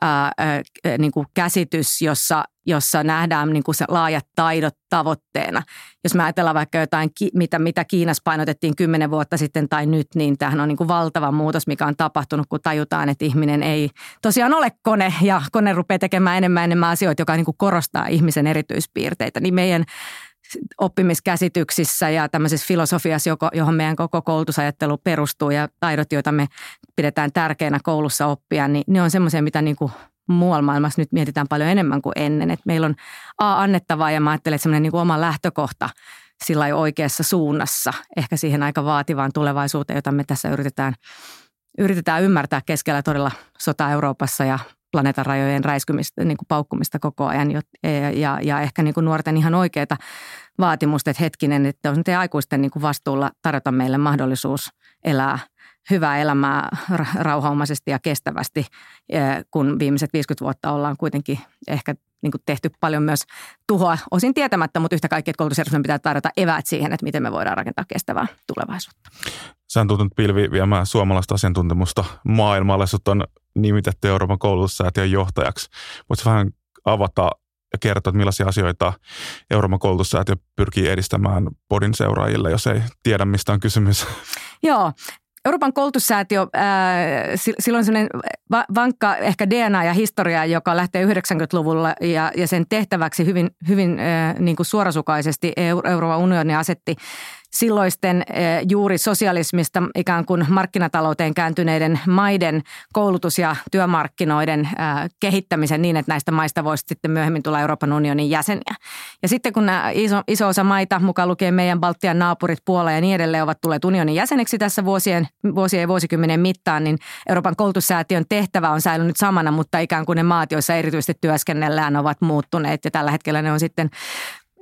ää, ää, niin kuin käsitys, jossa, jossa nähdään niin kuin se laajat taidot tavoitteena. Jos me ajatellaan vaikka jotain, mitä, mitä Kiinassa painotettiin kymmenen vuotta sitten tai nyt, niin tämähän on niin kuin valtava muutos, mikä on tapahtunut, kun tajutaan, että ihminen ei tosiaan ole kone ja kone rupeaa tekemään enemmän enemmän asioita, joka niin kuin korostaa ihmisen erityispiirteitä. Niin meidän oppimiskäsityksissä ja tämmöisessä filosofiassa, johon meidän koko koulutusajattelu perustuu ja taidot, joita me pidetään tärkeänä koulussa oppia, niin ne on semmoisia, mitä niin kuin muualla maailmassa nyt mietitään paljon enemmän kuin ennen. Et meillä on A annettavaa ja mä ajattelen, että semmoinen niin kuin oma lähtökohta sillä oikeassa suunnassa, ehkä siihen aika vaativaan tulevaisuuteen, jota me tässä yritetään, yritetään ymmärtää keskellä todella sota Euroopassa ja planeetan rajojen räiskymistä, niin kuin paukkumista koko ajan ja, ja, ja ehkä niin kuin nuorten ihan oikeita vaatimusta, että hetkinen, että on te aikuisten niin kuin vastuulla tarjota meille mahdollisuus elää hyvää elämää rauhaomaisesti ja kestävästi, kun viimeiset 50 vuotta ollaan kuitenkin ehkä niin kuin tehty paljon myös tuhoa, osin tietämättä, mutta yhtä kaikki, että koulutusjärjestelmän pitää tarjota eväät siihen, että miten me voidaan rakentaa kestävää tulevaisuutta. Sä on tuntunut pilvi viemään suomalaista asiantuntemusta maailmalle. Sut on nimitetty Euroopan koulutussäätiön johtajaksi. Voisi vähän avata ja kertoa, että millaisia asioita Euroopan koulutussäätiö pyrkii edistämään podin seuraajille, jos ei tiedä, mistä on kysymys. Joo, Euroopan koulutussäätiö, ää, sillä on sellainen vankka ehkä DNA ja historia, joka lähtee 90-luvulla ja, ja sen tehtäväksi hyvin, hyvin ää, niin kuin suorasukaisesti Euroopan unioni asetti silloisten eh, juuri sosialismista ikään kuin markkinatalouteen kääntyneiden maiden koulutus- ja työmarkkinoiden eh, kehittämisen niin, että näistä maista voisi sitten myöhemmin tulla Euroopan unionin jäseniä. Ja sitten kun nämä iso, iso osa maita, mukaan lukien meidän Baltian naapurit, Puola ja niin edelleen, ovat tulleet unionin jäseneksi tässä vuosien, vuosien ja vuosikymmenen mittaan, niin Euroopan koulutussäätiön tehtävä on säilynyt samana, mutta ikään kuin ne maat, joissa erityisesti työskennellään, ovat muuttuneet. Ja tällä hetkellä ne on sitten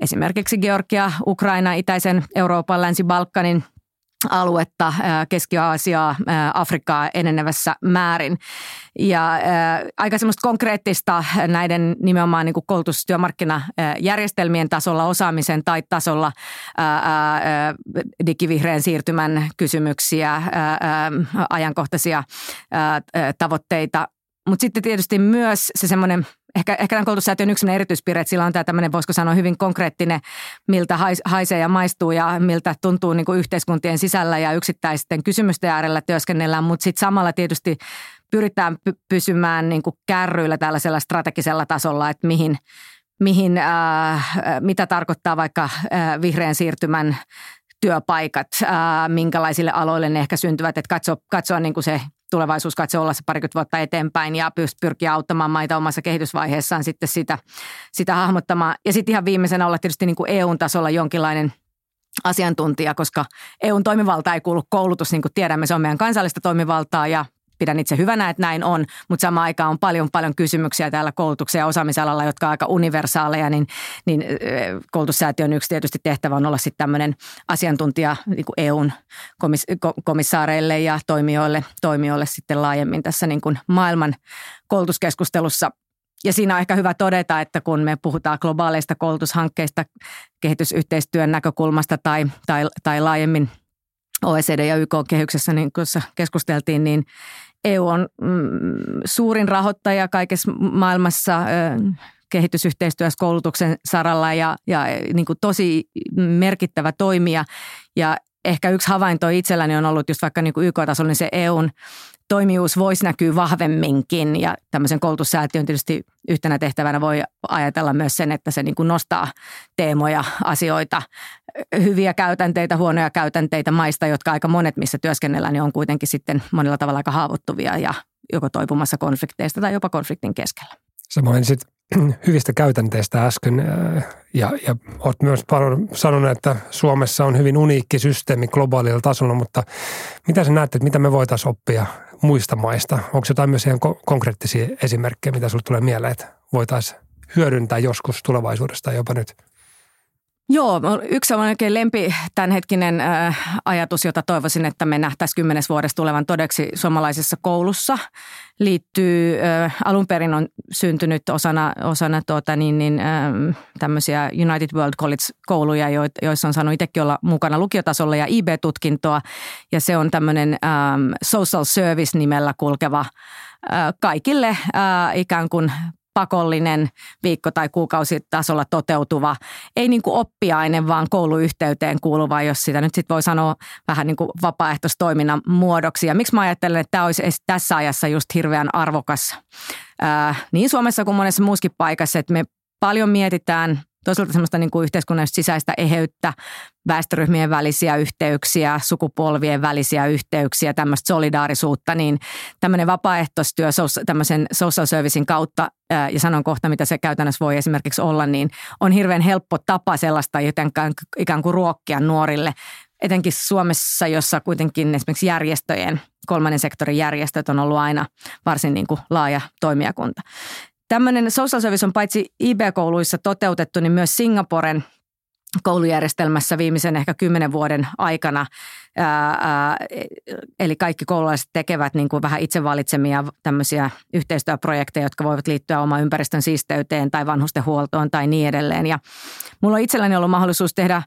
esimerkiksi Georgia, Ukraina, Itäisen Euroopan, Länsi-Balkanin aluetta, Keski-Aasiaa, Afrikkaa enenevässä määrin. Ja aika semmoista konkreettista näiden nimenomaan niin koulutustyömarkkinajärjestelmien tasolla, osaamisen tai tasolla digivihreän siirtymän kysymyksiä, ajankohtaisia tavoitteita. Mutta sitten tietysti myös se semmoinen – ehkä, ehkä tämän koulutussäätiön yksi erityispiirre, että sillä on tämä tämmöinen, voisiko sanoa, hyvin konkreetty,inen miltä haisee ja maistuu ja miltä tuntuu niin kuin yhteiskuntien sisällä ja yksittäisten kysymysten äärellä työskennellään, mutta sitten samalla tietysti pyritään py- pysymään niin kuin kärryillä tällaisella strategisella tasolla, että mihin, mihin äh, mitä tarkoittaa vaikka äh, vihreän siirtymän työpaikat, ää, minkälaisille aloille ne ehkä syntyvät, että katsoa, katsoa niin kuin se tulevaisuus katsoa olla se parikymmentä vuotta eteenpäin ja pyrkiä auttamaan maita omassa kehitysvaiheessaan sitten sitä, sitä hahmottamaan. Ja sitten ihan viimeisenä olla tietysti niin kuin EU-tasolla jonkinlainen asiantuntija, koska EUn toimivalta ei kuulu koulutus, niin kuin tiedämme, se on meidän kansallista toimivaltaa ja pidän itse hyvänä, että näin on, mutta samaan aikaan on paljon, paljon kysymyksiä täällä koulutuksen ja osaamisalalla, jotka on aika universaaleja, niin, niin koulutussäätiön yksi tietysti tehtävä on olla sitten tämmöinen asiantuntija niin kuin EUn komis, komissaareille ja toimijoille, toimijoille sitten laajemmin tässä niin kuin maailman koulutuskeskustelussa. Ja siinä on ehkä hyvä todeta, että kun me puhutaan globaaleista koulutushankkeista kehitysyhteistyön näkökulmasta tai, tai, tai laajemmin OECD ja YK-kehyksessä, niin kun keskusteltiin, niin EU on mm, suurin rahoittaja kaikessa maailmassa kehitysyhteistyössä koulutuksen saralla ja, ja niin kuin tosi merkittävä toimija. Ja ehkä yksi havainto itselläni on ollut just vaikka niin kuin YK-tasolla, niin se EUn toimijuus voisi näkyä vahvemminkin ja tämmöisen koulutussäätiön tietysti yhtenä tehtävänä voi ajatella myös sen, että se niin kuin nostaa teemoja, asioita, hyviä käytänteitä, huonoja käytänteitä maista, jotka aika monet, missä työskennellään, niin on kuitenkin sitten monella tavalla aika haavoittuvia ja joko toipumassa konflikteista tai jopa konfliktin keskellä. Sä mainitsit hyvistä käytänteistä äsken ja, ja olet myös sanonut, että Suomessa on hyvin uniikki systeemi globaalilla tasolla, mutta mitä sä näet, että mitä me voitaisiin oppia muista maista? Onko jotain myös ihan konkreettisia esimerkkejä, mitä sinulle tulee mieleen, että voitaisiin hyödyntää joskus tulevaisuudesta jopa nyt? Joo, yksi on oikein lempi tämänhetkinen äh, ajatus, jota toivoisin, että me nähtäisiin kymmenes vuodessa tulevan todeksi suomalaisessa koulussa. Liittyy, äh, alun perin on syntynyt osana, osana tuota, niin, niin, äh, tämmöisiä United World College-kouluja, joissa on saanut itsekin olla mukana lukiotasolla ja IB-tutkintoa. Ja se on tämmöinen ähm, social service nimellä kulkeva kaikille ikään kuin pakollinen viikko- tai kuukausitasolla toteutuva, ei niin kuin oppiaine, vaan kouluyhteyteen kuuluva, jos sitä nyt sitten voi sanoa vähän niin kuin vapaaehtoistoiminnan muodoksi. Ja miksi mä ajattelen, että tämä olisi tässä ajassa just hirveän arvokas ää, niin Suomessa kuin monessa muussakin paikassa, että me paljon mietitään – toisaalta semmoista niin kuin yhteiskunnallista sisäistä eheyttä, väestöryhmien välisiä yhteyksiä, sukupolvien välisiä yhteyksiä, tämmöistä solidaarisuutta, niin tämmöinen vapaaehtoistyö tämmöisen social servicing kautta, ja sanon kohta, mitä se käytännössä voi esimerkiksi olla, niin on hirveän helppo tapa sellaista jotenkään ikään kuin ruokkia nuorille, etenkin Suomessa, jossa kuitenkin esimerkiksi järjestöjen, kolmannen sektorin järjestöt on ollut aina varsin niin kuin laaja toimijakunta. Tämmöinen social service on paitsi IB-kouluissa toteutettu, niin myös Singaporen koulujärjestelmässä viimeisen ehkä kymmenen vuoden aikana ää, eli kaikki koululaiset tekevät niin kuin vähän itse valitsemia tämmöisiä yhteistyöprojekteja, jotka voivat liittyä oman ympäristön siisteyteen tai vanhustenhuoltoon tai niin edelleen. Ja mulla on itselläni ollut mahdollisuus tehdä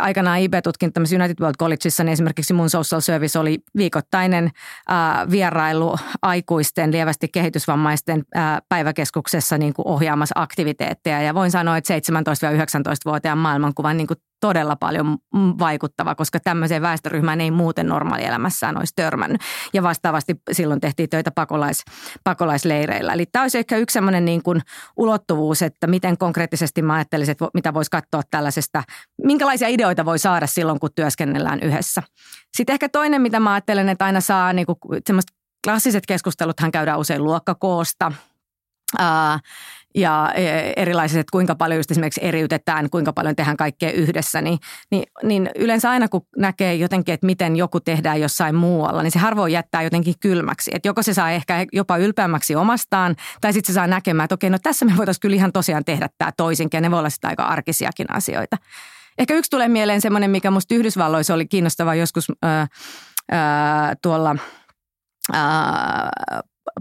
aikanaan IB-tutkinto tämmöisessä United World Collegeissa, niin esimerkiksi mun social service oli viikoittainen ää, vierailu aikuisten lievästi kehitysvammaisten ää, päiväkeskuksessa niin kuin ohjaamassa aktiviteetteja. Ja voin sanoa, että 17-19-vuotiaan maailmankuvan niin kuin todella paljon vaikuttava, koska tämmöiseen väestöryhmään ei muuten normaalielämässään olisi törmännyt. Ja vastaavasti silloin tehtiin töitä pakolais, pakolaisleireillä. Eli tämä olisi ehkä yksi sellainen niin kuin ulottuvuus, että miten konkreettisesti mä ajattelisin, että mitä voisi katsoa tällaisesta, minkälaisia ideoita voi saada silloin, kun työskennellään yhdessä. Sitten ehkä toinen, mitä mä ajattelen, että aina saa niin kuin semmoista klassiset keskusteluthan käydään usein luokkakoosta, ja e, erilaiset, että kuinka paljon just esimerkiksi eriytetään, kuinka paljon tehdään kaikkea yhdessä, niin, niin, niin yleensä aina kun näkee jotenkin, että miten joku tehdään jossain muualla, niin se harvoin jättää jotenkin kylmäksi. Että joko se saa ehkä jopa ylpeämmäksi omastaan, tai sitten se saa näkemään, että okei, no tässä me voitaisiin kyllä ihan tosiaan tehdä tämä toisinkin, ja ne voi olla sitä aika arkisiakin asioita. Ehkä yksi tulee mieleen semmoinen, mikä musta Yhdysvalloissa oli kiinnostava joskus ää, ää, tuolla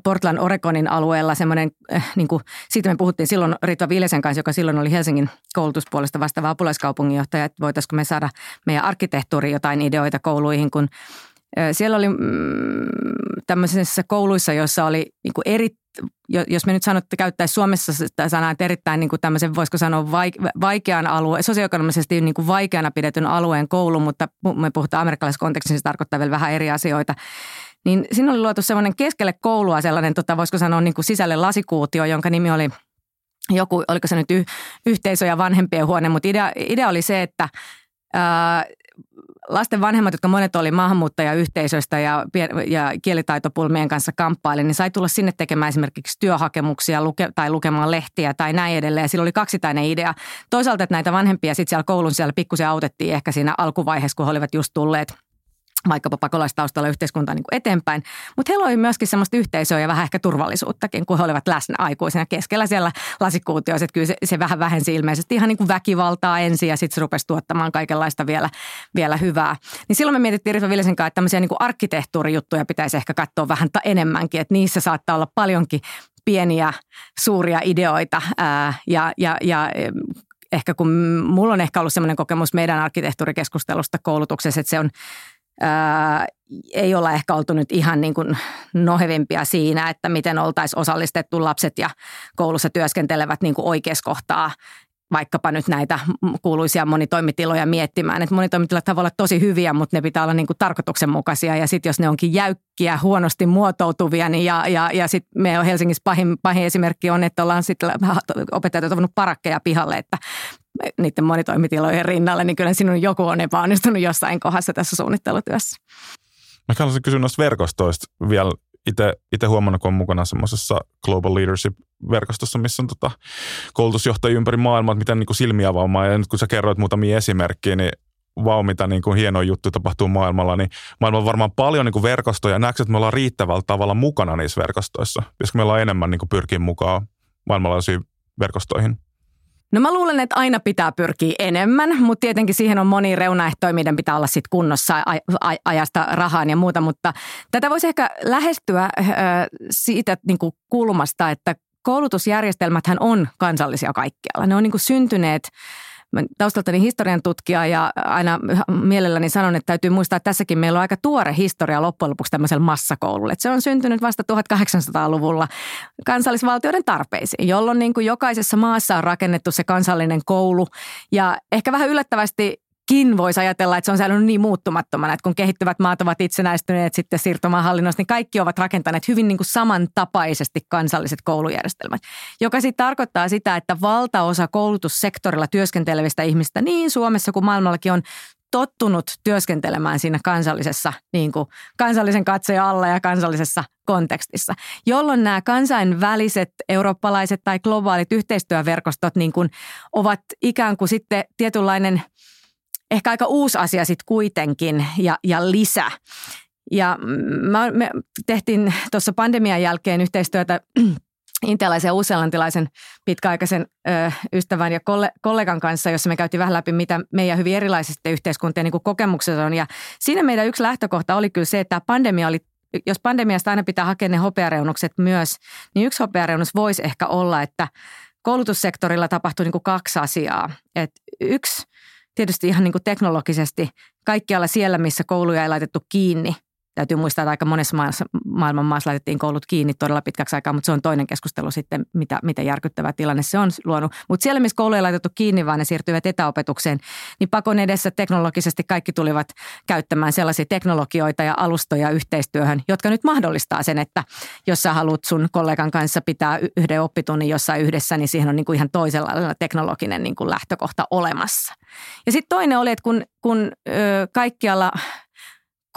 Portland Oregonin alueella semmoinen, äh, niin kuin, siitä me puhuttiin silloin Ritva Vilesen kanssa, joka silloin oli Helsingin koulutuspuolesta vastaava apulaiskaupunginjohtaja, että voitaisiko me saada meidän arkkitehtuuri jotain ideoita kouluihin, kun äh, siellä oli mm, tämmöisissä kouluissa, joissa oli niin kuin eri, jos me nyt sanotte, käyttäisiin Suomessa sitä sanaa, että erittäin niin kuin tämmöisen, voisiko sanoa vaikean alueen, sosioekonomisesti niin kuin vaikeana pidetyn alueen koulu, mutta me puhutaan amerikkalaisessa kontekstissa, se tarkoittaa vielä vähän eri asioita niin siinä oli luotu semmoinen keskelle koulua sellainen, tota, voisiko sanoa niin kuin sisälle lasikuutio, jonka nimi oli joku, oliko se nyt y- yhteisö ja vanhempien huone, mutta idea, idea oli se, että ää, lasten vanhemmat, jotka monet oli maahanmuuttajayhteisöistä ja, ja kielitaitopulmien kanssa kamppaili, niin sai tulla sinne tekemään esimerkiksi työhakemuksia luke, tai lukemaan lehtiä tai näin edelleen. Ja sillä oli kaksitainen idea. Toisaalta, että näitä vanhempia sitten siellä koulun siellä pikkusen autettiin ehkä siinä alkuvaiheessa, kun he olivat just tulleet – vaikkapa pakolaistaustalla yhteiskuntaa niin kuin eteenpäin. Mutta heillä oli myöskin semmoista yhteisöä ja vähän ehkä turvallisuuttakin, kun he olivat läsnä aikuisena keskellä siellä lasikuutioissa. Että kyllä se, se vähän vähensi ilmeisesti ihan niin kuin väkivaltaa ensin ja sitten se rupesi tuottamaan kaikenlaista vielä, vielä hyvää. Niin silloin me mietittiin Rifa Vilesen kanssa, että tämmöisiä niin kuin arkkitehtuurijuttuja pitäisi ehkä katsoa vähän enemmänkin, että niissä saattaa olla paljonkin pieniä, suuria ideoita ää, ja, ja, ja ehkä kun mulla on ehkä ollut semmoinen kokemus meidän arkkitehtuurikeskustelusta koulutuksessa, että se on ää, ei olla ehkä oltu nyt ihan niin kuin nohevimpia siinä, että miten oltaisiin osallistettu lapset ja koulussa työskentelevät niin oikeassa kohtaa vaikkapa nyt näitä kuuluisia monitoimitiloja miettimään. Että monitoimitilat voi olla tosi hyviä, mutta ne pitää olla niin kuin tarkoituksenmukaisia. Ja sitten jos ne onkin jäykkiä, huonosti muotoutuvia, niin ja, ja, ja sitten me Helsingissä pahin, pahin esimerkki on, että ollaan sitten opettajat ovat parakkeja pihalle, että niiden monitoimitilojen rinnalle, niin kyllä sinun joku on epäonnistunut jossain kohdassa tässä suunnittelutyössä. Mä haluaisin kysyä noista verkostoista vielä itse huomannut, kun on mukana semmoisessa Global Leadership-verkostossa, missä on tota koulutusjohtajia ympäri maailmaa, että miten niin kuin silmiä avaamaan. Ja nyt kun sä kerroit muutamia esimerkkejä, niin vau, mitä niin kuin hienoja juttuja tapahtuu maailmalla, niin maailmalla on varmaan paljon niin kuin verkostoja. Näetkö, että me ollaan riittävällä tavalla mukana niissä verkostoissa? Pitäisikö meillä on enemmän niin kuin pyrkiä mukaan maailmanlaisiin verkostoihin? No mä luulen, että aina pitää pyrkiä enemmän, mutta tietenkin siihen on moni reunaehtoja, miten pitää olla sit kunnossa ajasta rahaan ja muuta, mutta tätä voisi ehkä lähestyä siitä niin kuin kulmasta, että koulutusjärjestelmäthän on kansallisia kaikkialla. Ne on niin kuin syntyneet Mä taustaltani historian tutkija ja aina mielelläni sanon, että täytyy muistaa, että tässäkin meillä on aika tuore historia loppujen lopuksi tämmöisellä massakoululla. Että se on syntynyt vasta 1800-luvulla kansallisvaltioiden tarpeisiin, jolloin niin kuin jokaisessa maassa on rakennettu se kansallinen koulu. Ja ehkä vähän yllättävästi kin voisi ajatella, että se on säilynyt niin muuttumattomana, että kun kehittyvät maat ovat itsenäistyneet sitten siirtomaahallinnosta, niin kaikki ovat rakentaneet hyvin niin kuin samantapaisesti kansalliset koulujärjestelmät, joka sitten tarkoittaa sitä, että valtaosa koulutussektorilla työskentelevistä ihmistä niin Suomessa kuin maailmallakin on tottunut työskentelemään siinä kansallisessa, niin kuin kansallisen katsojan alla ja kansallisessa kontekstissa, jolloin nämä kansainväliset, eurooppalaiset tai globaalit yhteistyöverkostot niin kuin ovat ikään kuin sitten tietynlainen – ehkä aika uusi asia sitten kuitenkin ja, ja lisä. Ja mä, me tehtiin tuossa pandemian jälkeen yhteistyötä intialaisen ja uusilantilaisen pitkäaikaisen ö, ystävän ja kolle, kollegan kanssa, jossa me käytiin vähän läpi, mitä meidän hyvin erilaisista yhteiskuntien niin kokemukset on. Ja siinä meidän yksi lähtökohta oli kyllä se, että tämä pandemia oli jos pandemiasta aina pitää hakea ne hopeareunukset myös, niin yksi hopeareunus voisi ehkä olla, että koulutussektorilla tapahtui niin kuin kaksi asiaa. Et yksi, tietysti ihan niin kuin teknologisesti, kaikkialla siellä, missä kouluja ei laitettu kiinni – Täytyy muistaa, että aika monessa maassa, maailman maassa laitettiin koulut kiinni todella pitkäksi aikaa, mutta se on toinen keskustelu sitten, mitä, mitä järkyttävä tilanne se on luonut. Mutta siellä, missä kouluja laitettu kiinni, vaan ne siirtyivät etäopetukseen, niin pakon edessä teknologisesti kaikki tulivat käyttämään sellaisia teknologioita ja alustoja yhteistyöhön, jotka nyt mahdollistaa sen, että jos sä haluat sun kollegan kanssa pitää yhden oppitunnin jossain yhdessä, niin siihen on niin kuin ihan toisella teknologinen niin kuin lähtökohta olemassa. Ja sitten toinen oli, että kun, kun ö, kaikkialla –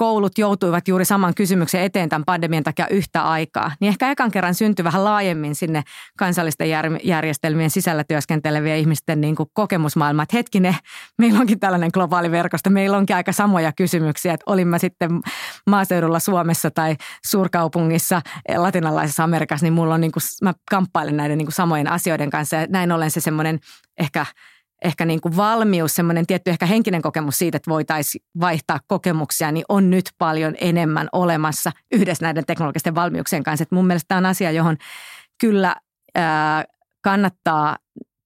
koulut joutuivat juuri saman kysymyksen eteen tämän pandemian takia yhtä aikaa, niin ehkä ekan kerran syntyi vähän laajemmin sinne kansallisten järjestelmien sisällä työskentelevien ihmisten niin kuin kokemusmaailma, että hetkinen, meillä onkin tällainen globaali verkosto, meillä onkin aika samoja kysymyksiä, että olin mä sitten maaseudulla Suomessa tai suurkaupungissa latinalaisessa Amerikassa, niin mulla on niin kuin, mä kamppailen näiden niin kuin samojen asioiden kanssa. Ja näin ollen se semmoinen ehkä – ehkä niin kuin valmius, semmoinen tietty ehkä henkinen kokemus siitä, että voitaisiin vaihtaa kokemuksia, niin on nyt paljon enemmän olemassa yhdessä näiden teknologisten valmiuksien kanssa. Että mun mielestä tämä on asia, johon kyllä ää, kannattaa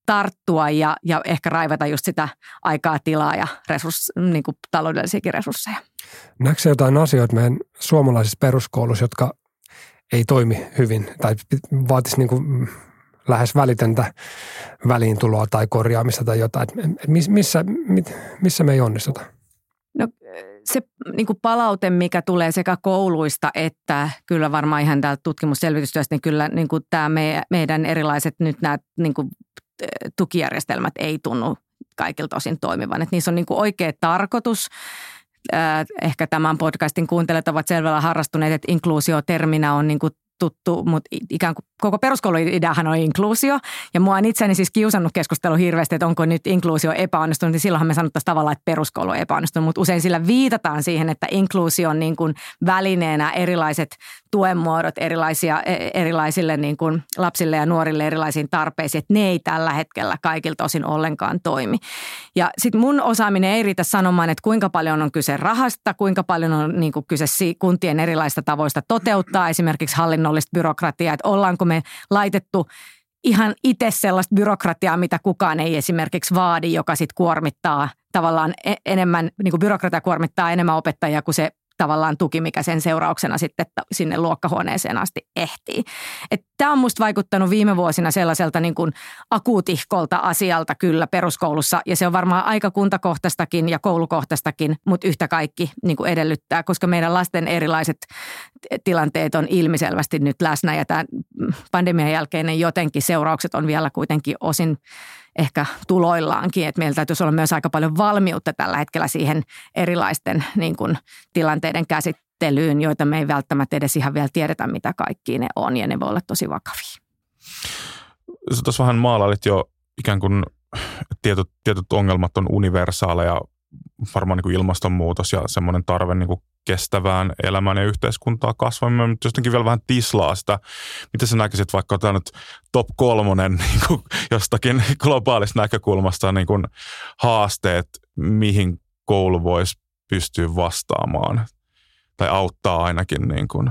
tarttua ja, ja ehkä raivata just sitä aikaa, tilaa ja resurs, niin kuin taloudellisiakin resursseja. Näetkö jotain asioita meidän suomalaisissa peruskoulussa, jotka ei toimi hyvin tai vaatisi niin kuin lähes välitöntä väliintuloa tai korjaamista tai jotain. Missä, missä me ei onnistuta? No se niin kuin palaute, mikä tulee sekä kouluista että kyllä varmaan ihan täältä tutkimusselvitystyöstä, niin kyllä niin kuin tämä me, meidän erilaiset nyt nämä niin kuin tukijärjestelmät ei tunnu kaikilta osin toimivan. Että niissä on niin kuin oikea tarkoitus. Ehkä tämän podcastin kuuntelijat ovat selvällä harrastuneet, että inkluusio-terminä on niin tuttu, mutta ikään kuin koko peruskouluideahan on inkluusio. Ja mua on itseäni siis kiusannut keskustelu hirveästi, että onko nyt inkluusio epäonnistunut, niin silloinhan me sanottaisiin tavallaan, että peruskoulu on epäonnistunut, mutta usein sillä viitataan siihen, että inkluusio on niin kuin välineenä erilaiset tuen muodot erilaisia, e, erilaisille niin kuin lapsille ja nuorille erilaisiin tarpeisiin, että ne ei tällä hetkellä kaikilta osin ollenkaan toimi. Ja sitten mun osaaminen ei riitä sanomaan, että kuinka paljon on kyse rahasta, kuinka paljon on niin kuin kyse kuntien erilaista tavoista toteuttaa esimerkiksi hallinnollista byrokratiaa, että ollaanko me laitettu ihan itse sellaista byrokratiaa, mitä kukaan ei esimerkiksi vaadi, joka sitten kuormittaa tavallaan e-, enemmän, niin kuin byrokratia kuormittaa enemmän opettajia kuin se tavallaan tuki, mikä sen seurauksena sitten sinne luokkahuoneeseen asti ehtii. Tämä on musta vaikuttanut viime vuosina sellaiselta niin kuin akuutihkolta asialta kyllä peruskoulussa ja se on varmaan aika kuntakohtaistakin ja koulukohtaistakin, mutta yhtä kaikki niin kuin edellyttää, koska meidän lasten erilaiset tilanteet on ilmiselvästi nyt läsnä ja tämä pandemian jälkeinen jotenkin seuraukset on vielä kuitenkin osin ehkä tuloillaankin, että meillä täytyisi olla myös aika paljon valmiutta tällä hetkellä siihen erilaisten niin kuin, tilanteiden käsittelyyn, joita me ei välttämättä edes ihan vielä tiedetä, mitä kaikki ne on ja ne voi olla tosi vakavia. Sä tuossa vähän maalailit jo ikään kuin tietyt, tietyt ongelmat on universaaleja, varmaan niin kuin ilmastonmuutos ja semmoinen tarve niin kuin kestävään elämään ja yhteiskuntaa kasvamaan. Mutta jotenkin vielä vähän tislaa sitä, miten sä näkisit vaikka tämä nyt top kolmonen niin kuin jostakin globaalista näkökulmasta niin kuin haasteet, mihin koulu voisi pystyä vastaamaan tai auttaa ainakin niin kuin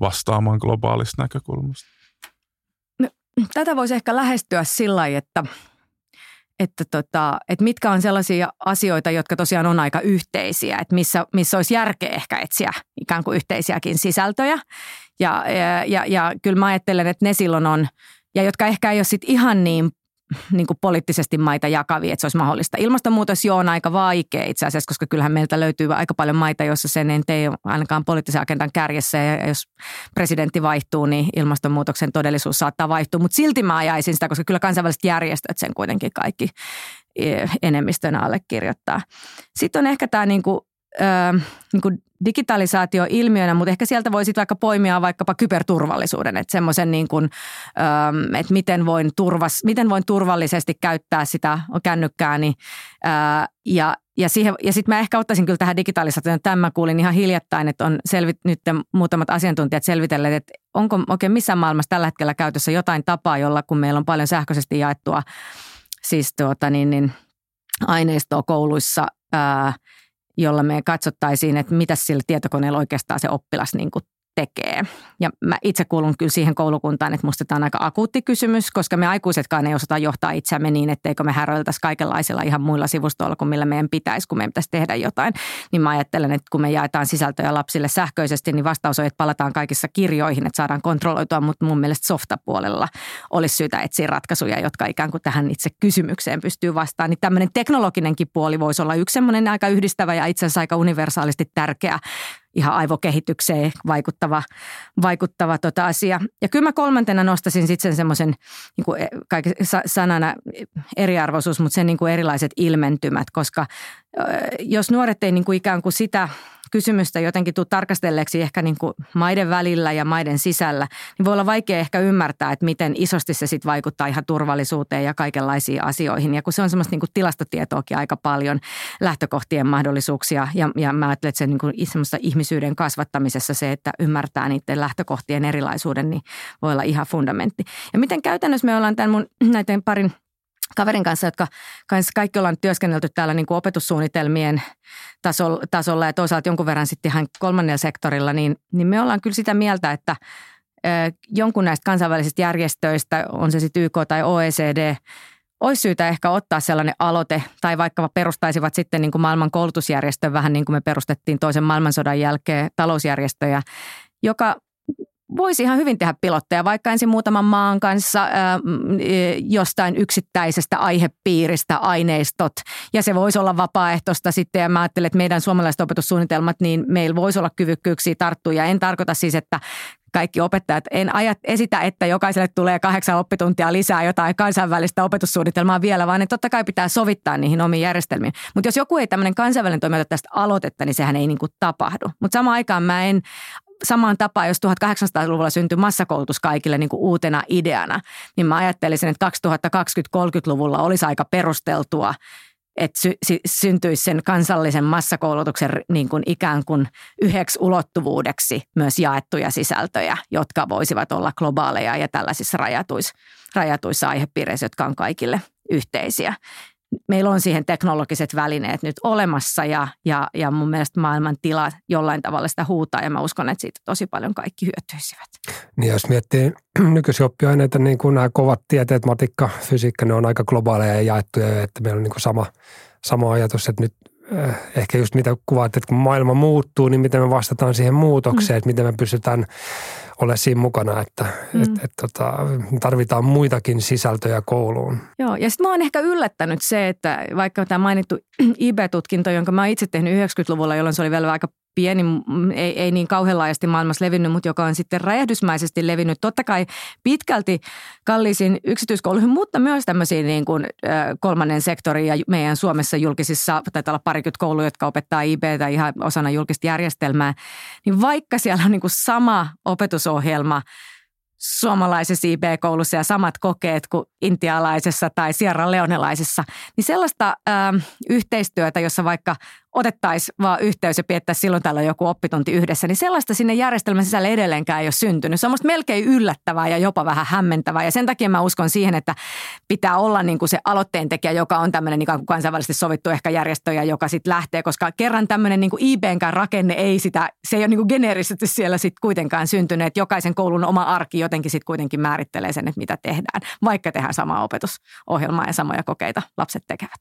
vastaamaan globaalista näkökulmasta? No, tätä voisi ehkä lähestyä sillä että – että, tota, että mitkä on sellaisia asioita, jotka tosiaan on aika yhteisiä, että missä, missä olisi järkeä ehkä etsiä ikään kuin yhteisiäkin sisältöjä. Ja, ja, ja, ja kyllä mä ajattelen, että ne silloin on, ja jotka ehkä ei ole sit ihan niin niin kuin poliittisesti maita jakavia, että se olisi mahdollista. Ilmastonmuutos jo on aika vaikea itse asiassa, koska kyllähän meiltä löytyy aika paljon maita, joissa sen ei ole ainakaan poliittisen agendan kärjessä. Ja jos presidentti vaihtuu, niin ilmastonmuutoksen todellisuus saattaa vaihtua. Mutta silti mä ajaisin sitä, koska kyllä kansainväliset järjestöt sen kuitenkin kaikki e, enemmistönä allekirjoittaa. Sitten on ehkä tämä niin kuin ö, niin kuin digitalisaatio ilmiönä, mutta ehkä sieltä voi sitten vaikka poimia vaikkapa kyberturvallisuuden, että semmoisen niin kuin, ö, että miten voin, turvas, miten voin turvallisesti käyttää sitä kännykkääni ö, ja ja, siihen, ja sitten mä ehkä ottaisin kyllä tähän digitalisaatioon. Tämän mä kuulin ihan hiljattain, että on selvit, nyt muutamat asiantuntijat selvitelleet, että onko oikein missään maailmassa tällä hetkellä käytössä jotain tapaa, jolla kun meillä on paljon sähköisesti jaettua siis tuota, niin, niin, aineistoa kouluissa, ää, jolla me katsottaisiin, että mitä sillä tietokoneella oikeastaan se oppilas niin kuin tekee. Ja mä itse kuulun kyllä siihen koulukuntaan, että musta tämä on aika akuutti kysymys, koska me aikuisetkaan ei osata johtaa itseämme niin, etteikö me häröiltäisi kaikenlaisilla ihan muilla sivustoilla kuin millä meidän pitäisi, kun meidän pitäisi tehdä jotain. Niin mä ajattelen, että kun me jaetaan sisältöjä lapsille sähköisesti, niin vastaus on, että palataan kaikissa kirjoihin, että saadaan kontrolloitua, mutta mun mielestä softapuolella olisi syytä etsiä ratkaisuja, jotka ikään kuin tähän itse kysymykseen pystyy vastaamaan. Niin tämmöinen teknologinenkin puoli voisi olla yksi semmoinen aika yhdistävä ja itse asiassa aika universaalisti tärkeä ihan aivokehitykseen vaikuttava, vaikuttava tota asia. Ja kyllä mä kolmantena nostasin sitten sen semmoisen niin sanana eriarvoisuus, mutta sen niin kuin erilaiset ilmentymät, koska jos nuoret ei niin kuin ikään kuin sitä kysymystä jotenkin tuu tarkastelleeksi ehkä niin kuin maiden välillä ja maiden sisällä, niin voi olla vaikea ehkä ymmärtää, että miten isosti se sitten vaikuttaa ihan turvallisuuteen ja kaikenlaisiin asioihin. Ja kun se on semmoista niin kuin tilastotietoakin aika paljon, lähtökohtien mahdollisuuksia ja, ja mä ajattelen, että se niin kuin semmoista ihmisyyden kasvattamisessa se, että ymmärtää niiden lähtökohtien erilaisuuden, niin voi olla ihan fundamentti. Ja miten käytännössä me ollaan tämän mun näiden parin kaverin kanssa, jotka kanssa kaikki ollaan työskennelty täällä niin kuin opetussuunnitelmien tasolla ja toisaalta jonkun verran sitten ihan kolmannella sektorilla, niin, niin me ollaan kyllä sitä mieltä, että jonkun näistä kansainvälisistä järjestöistä, on se sitten YK tai OECD, olisi syytä ehkä ottaa sellainen aloite tai vaikka perustaisivat sitten niin kuin maailman koulutusjärjestön vähän niin kuin me perustettiin toisen maailmansodan jälkeen talousjärjestöjä, joka voisi ihan hyvin tehdä pilotteja, vaikka ensin muutaman maan kanssa ää, jostain yksittäisestä aihepiiristä aineistot. Ja se voisi olla vapaaehtoista sitten. Ja mä ajattelen, että meidän suomalaiset opetussuunnitelmat, niin meillä voisi olla kyvykkyyksiä tarttua. Ja en tarkoita siis, että kaikki opettajat. En ajat, esitä, että jokaiselle tulee kahdeksan oppituntia lisää jotain kansainvälistä opetussuunnitelmaa vielä, vaan että totta kai pitää sovittaa niihin omiin järjestelmiin. Mutta jos joku ei tämmöinen kansainvälinen toimija tästä aloitetta, niin sehän ei niin kuin tapahdu. Mutta samaan aikaan mä en samaan tapaan, jos 1800-luvulla syntyi massakoulutus kaikille niin kuin uutena ideana, niin mä ajattelisin, että 2020-30-luvulla olisi aika perusteltua, että sy- sy- syntyisi sen kansallisen massakoulutuksen niin kuin ikään kuin yhdeksi ulottuvuudeksi myös jaettuja sisältöjä, jotka voisivat olla globaaleja ja tällaisissa rajatuissa, rajatuissa aihepiireissä, jotka on kaikille yhteisiä meillä on siihen teknologiset välineet nyt olemassa ja, ja, ja mun mielestä maailman tila jollain tavalla sitä huutaa ja mä uskon, että siitä tosi paljon kaikki hyötyisivät. Niin jos miettii nykyisiä oppiaineita, niin kuin nämä kovat tieteet, matikka, fysiikka, ne on aika globaaleja ja jaettuja, että meillä on niin kuin sama, sama ajatus, että nyt eh, ehkä just mitä kuvaat, että kun maailma muuttuu, niin miten me vastataan siihen muutokseen, mm. että miten me pystytään ole siinä mukana, että mm. et, et, tota, tarvitaan muitakin sisältöjä kouluun. Joo, ja sitten mä oon ehkä yllättänyt se, että vaikka tämä mainittu IB-tutkinto, jonka mä itse tehnyt 90-luvulla, jolloin se oli vielä aika pieni, ei, ei niin kauhean laajasti maailmassa levinnyt, mutta joka on sitten räjähdysmäisesti levinnyt. Totta kai pitkälti kalliisiin yksityiskouluihin, mutta myös tämmöisiin niin kuin kolmannen sektorin ja meidän Suomessa julkisissa, taitaa olla parikymmentä kouluja, jotka opettaa IBtä ihan osana julkista järjestelmää, niin vaikka siellä on niin kuin sama opetusohjelma – suomalaisessa IB-koulussa ja samat kokeet kuin intialaisessa tai Sierra Leonelaisessa, niin sellaista ö, yhteistyötä, jossa vaikka otettaisiin vaan yhteys ja piettäisiin silloin täällä joku oppitunti yhdessä, niin sellaista sinne järjestelmän sisälle edelleenkään ei ole syntynyt. Se on musta melkein yllättävää ja jopa vähän hämmentävää. Ja sen takia mä uskon siihen, että pitää olla niin kuin se aloitteen tekijä, joka on tämmöinen ikään kuin kansainvälisesti sovittu ehkä järjestöjä, joka sitten lähtee, koska kerran tämmöinen niin IBnkään rakenne ei sitä, se ei ole niin kuin geneerisesti siellä sitten kuitenkaan syntynyt, että jokaisen koulun oma arki jotenkin sitten kuitenkin määrittelee sen, että mitä tehdään, vaikka tehdään samaa opetusohjelmaa ja samoja kokeita lapset tekevät.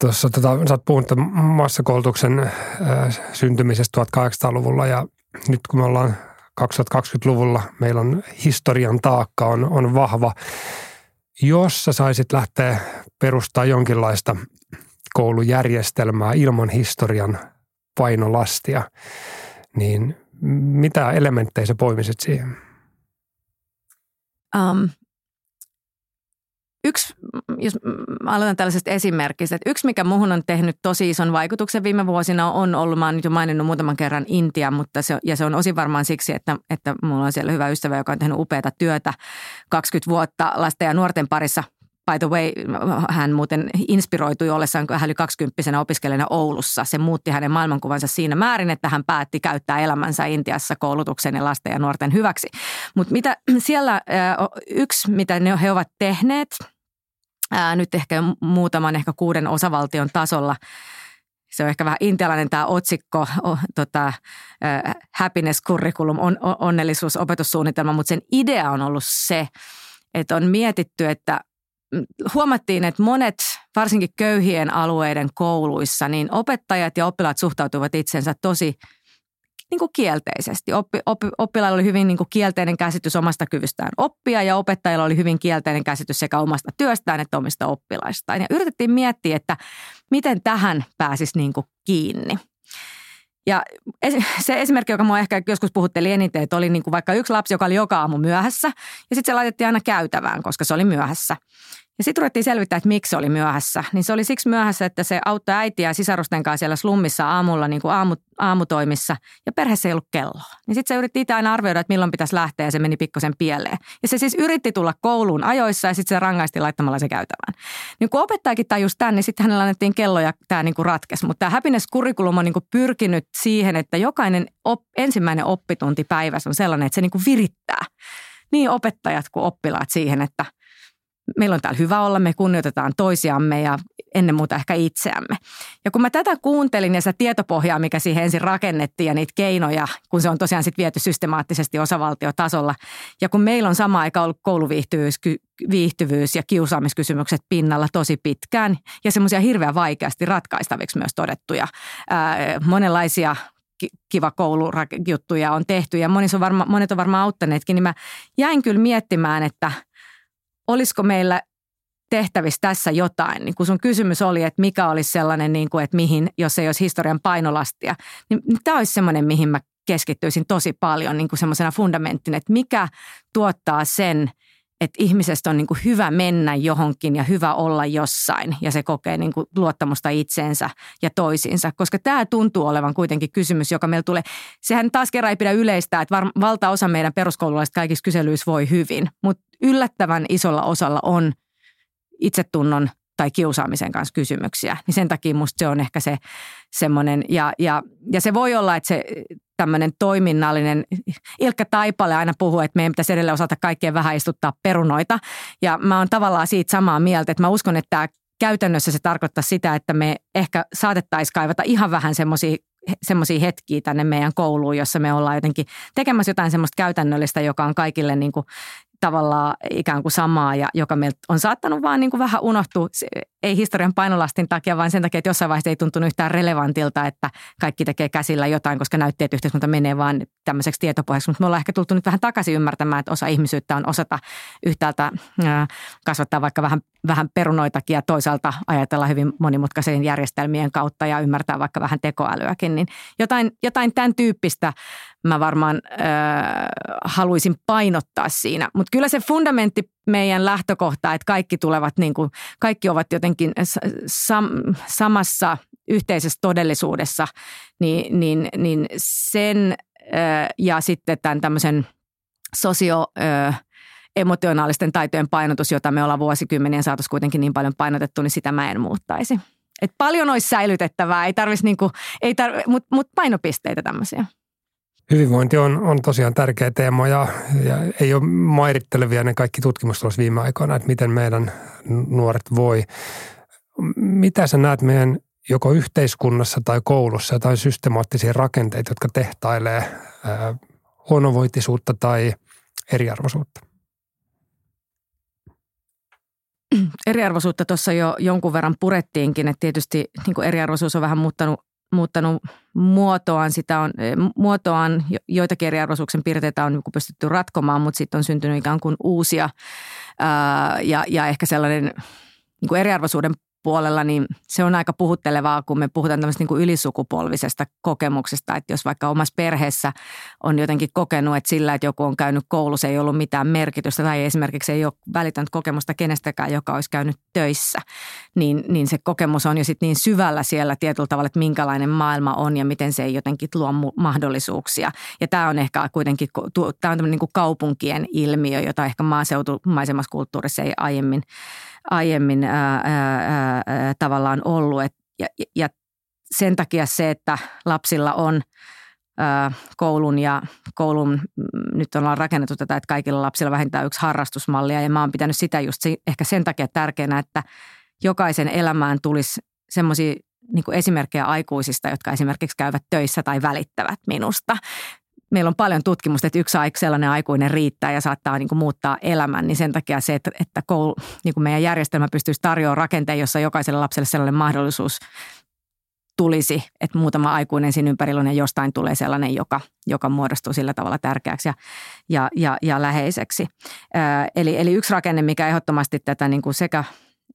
Tuossa tota, sä oot puhunut massakoulutuksen äh, syntymisestä 1800-luvulla ja nyt kun me ollaan 2020-luvulla, meillä on historian taakka on, on vahva. Jos sä saisit lähteä perustaa jonkinlaista koulujärjestelmää ilman historian painolastia, niin mitä elementtejä sä poimisit siihen? Um, yksi, jos mä aloitan tällaisesta esimerkistä, että yksi mikä muuhun on tehnyt tosi ison vaikutuksen viime vuosina on ollut, mä oon nyt jo maininnut muutaman kerran Intia, mutta se, ja se on osin varmaan siksi, että, että mulla on siellä hyvä ystävä, joka on tehnyt upeata työtä 20 vuotta lasten ja nuorten parissa By the way, hän muuten inspiroitui ollessaan hän oli 20 opiskelijana Oulussa. Se muutti hänen maailmankuvansa siinä määrin, että hän päätti käyttää elämänsä Intiassa koulutuksen ja lasten ja nuorten hyväksi. Mutta mitä siellä yksi, mitä ne, he ovat tehneet, nyt ehkä muutaman, ehkä kuuden osavaltion tasolla – se on ehkä vähän intialainen tämä otsikko, oh, tota, happiness curriculum, on, onnellisuus, opetussuunnitelma, mutta sen idea on ollut se, että on mietitty, että huomattiin, että monet, varsinkin köyhien alueiden kouluissa, niin opettajat ja oppilaat suhtautuvat itsensä tosi niin kuin kielteisesti. Oppi, oppi, oppilailla oli hyvin niin kuin kielteinen käsitys omasta kyvystään oppia ja opettajilla oli hyvin kielteinen käsitys sekä omasta työstään että omista oppilaistaan. Ja yritettiin miettiä, että miten tähän pääsisi niin kuin kiinni. Ja se esimerkki, joka mua ehkä joskus puhutteli eniten, että oli niin kuin vaikka yksi lapsi, joka oli joka aamu myöhässä ja sitten se laitettiin aina käytävään, koska se oli myöhässä. Ja sitten ruvettiin selvittää, että miksi se oli myöhässä. Niin se oli siksi myöhässä, että se auttoi äitiä sisarusten kanssa siellä slummissa aamulla niin kuin aamu, aamutoimissa ja perheessä ei ollut kelloa. Niin sitten se yritti itse aina arvioida, että milloin pitäisi lähteä ja se meni pikkusen pieleen. Ja se siis yritti tulla kouluun ajoissa ja sitten se rangaisti laittamalla se käytävään. Niin kun opettajakin tajus tämän, niin sitten hänellä annettiin kello ja tämä niin ratkesi. Mutta tämä happiness curriculum on niin kuin pyrkinyt siihen, että jokainen op, ensimmäinen oppitunti päivässä on sellainen, että se niin kuin virittää niin opettajat kuin oppilaat siihen, että – meillä on täällä hyvä olla, me kunnioitetaan toisiamme ja ennen muuta ehkä itseämme. Ja kun mä tätä kuuntelin ja sitä tietopohjaa, mikä siihen ensin rakennettiin ja niitä keinoja, kun se on tosiaan sitten viety systemaattisesti osavaltiotasolla. Ja kun meillä on sama aika ollut kouluviihtyvyys viihtyvyys ja kiusaamiskysymykset pinnalla tosi pitkään ja semmoisia hirveän vaikeasti ratkaistaviksi myös todettuja. Ää, monenlaisia kiva koulujuttuja on tehty ja monet on, varma, monet on varmaan auttaneetkin, niin mä jäin kyllä miettimään, että – olisiko meillä tehtävissä tässä jotain, niin kun sun kysymys oli, että mikä olisi sellainen, niin kuin, että mihin, jos ei olisi historian painolastia, niin, niin tämä olisi semmoinen, mihin mä keskittyisin tosi paljon niin kuin semmoisena fundamenttina, että mikä tuottaa sen, että ihmisestä on niin kuin hyvä mennä johonkin ja hyvä olla jossain ja se kokee niin kuin luottamusta itseensä ja toisiinsa. Koska tämä tuntuu olevan kuitenkin kysymys, joka meillä tulee. Sehän taas kerran ei pidä yleistää, että valtaosa meidän peruskoululaisista kaikissa kyselyissä voi hyvin, mutta yllättävän isolla osalla on itsetunnon tai kiusaamisen kanssa kysymyksiä. Niin sen takia musta se on ehkä se semmoinen, ja, ja, ja se voi olla, että se tämmöinen toiminnallinen, Ilkka Taipale aina puhuu, että meidän pitäisi edelleen osata kaikkien vähän istuttaa perunoita. Ja mä oon tavallaan siitä samaa mieltä, että mä uskon, että tämä käytännössä se tarkoittaa sitä, että me ehkä saatettaisiin kaivata ihan vähän semmoisia semmoisia hetkiä tänne meidän kouluun, jossa me ollaan jotenkin tekemässä jotain semmoista käytännöllistä, joka on kaikille niin kuin tavallaan ikään kuin samaa ja joka meiltä on saattanut vaan niin kuin vähän unohtua, ei historian painolastin takia, vaan sen takia, että jossain vaiheessa ei tuntunut yhtään relevantilta, että kaikki tekee käsillä jotain, koska näytti, että yhteiskunta menee vaan tämmöiseksi tietopohjaksi. Mutta me ollaan ehkä tultu nyt vähän takaisin ymmärtämään, että osa ihmisyyttä on osata yhtäältä kasvattaa vaikka vähän, vähän perunoitakin ja toisaalta ajatella hyvin monimutkaisen järjestelmien kautta ja ymmärtää vaikka vähän tekoälyäkin. Niin jotain, jotain tämän tyyppistä mä varmaan äh, haluaisin painottaa siinä. Mutta kyllä se fundamentti meidän lähtökohta, että kaikki tulevat niin kuin, kaikki ovat jotenkin sam- samassa yhteisessä todellisuudessa, niin, niin, niin sen äh, ja sitten tämän tämmöisen sosio- äh, emotionaalisten taitojen painotus, jota me ollaan vuosikymmenien saatossa kuitenkin niin paljon painotettu, niin sitä mä en muuttaisi. Et paljon olisi säilytettävää, ei tarvitsisi niinku, ei tarvi, mutta mut painopisteitä tämmöisiä. Hyvinvointi on, on tosiaan tärkeä teema ja, ja ei ole mairittelevia ne kaikki tutkimustulokset viime aikoina, että miten meidän nuoret voi. Mitä sä näet meidän joko yhteiskunnassa tai koulussa jotain systemaattisia rakenteita, jotka tehtailee ää, huonovointisuutta tai eriarvoisuutta? Eriarvoisuutta tuossa jo jonkun verran purettiinkin, että tietysti niin eriarvoisuus on vähän muuttanut muuttanut muotoaan. Sitä on, eh, muotoaan joitakin eriarvoisuuksien piirteitä on niinku pystytty ratkomaan, mutta sitten on syntynyt ikään kuin uusia ää, ja, ja ehkä sellainen niin kuin eriarvoisuuden puolella, niin se on aika puhuttelevaa, kun me puhutaan tämmöistä niin kuin ylisukupolvisesta kokemuksesta, että jos vaikka omassa perheessä on jotenkin kokenut, että sillä, että joku on käynyt koulussa, ei ollut mitään merkitystä tai esimerkiksi ei ole välittänyt kokemusta kenestäkään, joka olisi käynyt töissä, niin, niin se kokemus on jo sitten niin syvällä siellä tietyllä tavalla, että minkälainen maailma on ja miten se ei jotenkin luo mahdollisuuksia. Ja tämä on ehkä kuitenkin, tämä on tämmöinen niin kuin kaupunkien ilmiö, jota ehkä maaseutumaisemmassa kulttuurissa ei aiemmin aiemmin ää, ää, ää, tavallaan ollut. Et, ja, ja sen takia se, että lapsilla on ää, koulun ja koulun, mm, nyt ollaan rakennettu tätä, että kaikilla lapsilla vähintään yksi harrastusmallia ja mä oon pitänyt sitä just ehkä sen takia tärkeänä, että jokaisen elämään tulisi semmoisia niin esimerkkejä aikuisista, jotka esimerkiksi käyvät töissä tai välittävät minusta meillä on paljon tutkimusta, että yksi sellainen aikuinen riittää ja saattaa niin kuin muuttaa elämän, niin sen takia se, että, että koulu, niin kuin meidän järjestelmä pystyisi tarjoamaan rakenteen, jossa jokaiselle lapselle sellainen mahdollisuus tulisi, että muutama aikuinen siinä ympärillä on ja jostain tulee sellainen, joka, joka muodostuu sillä tavalla tärkeäksi ja, ja, ja, ja läheiseksi. Eli, eli yksi rakenne, mikä ehdottomasti tätä niin kuin sekä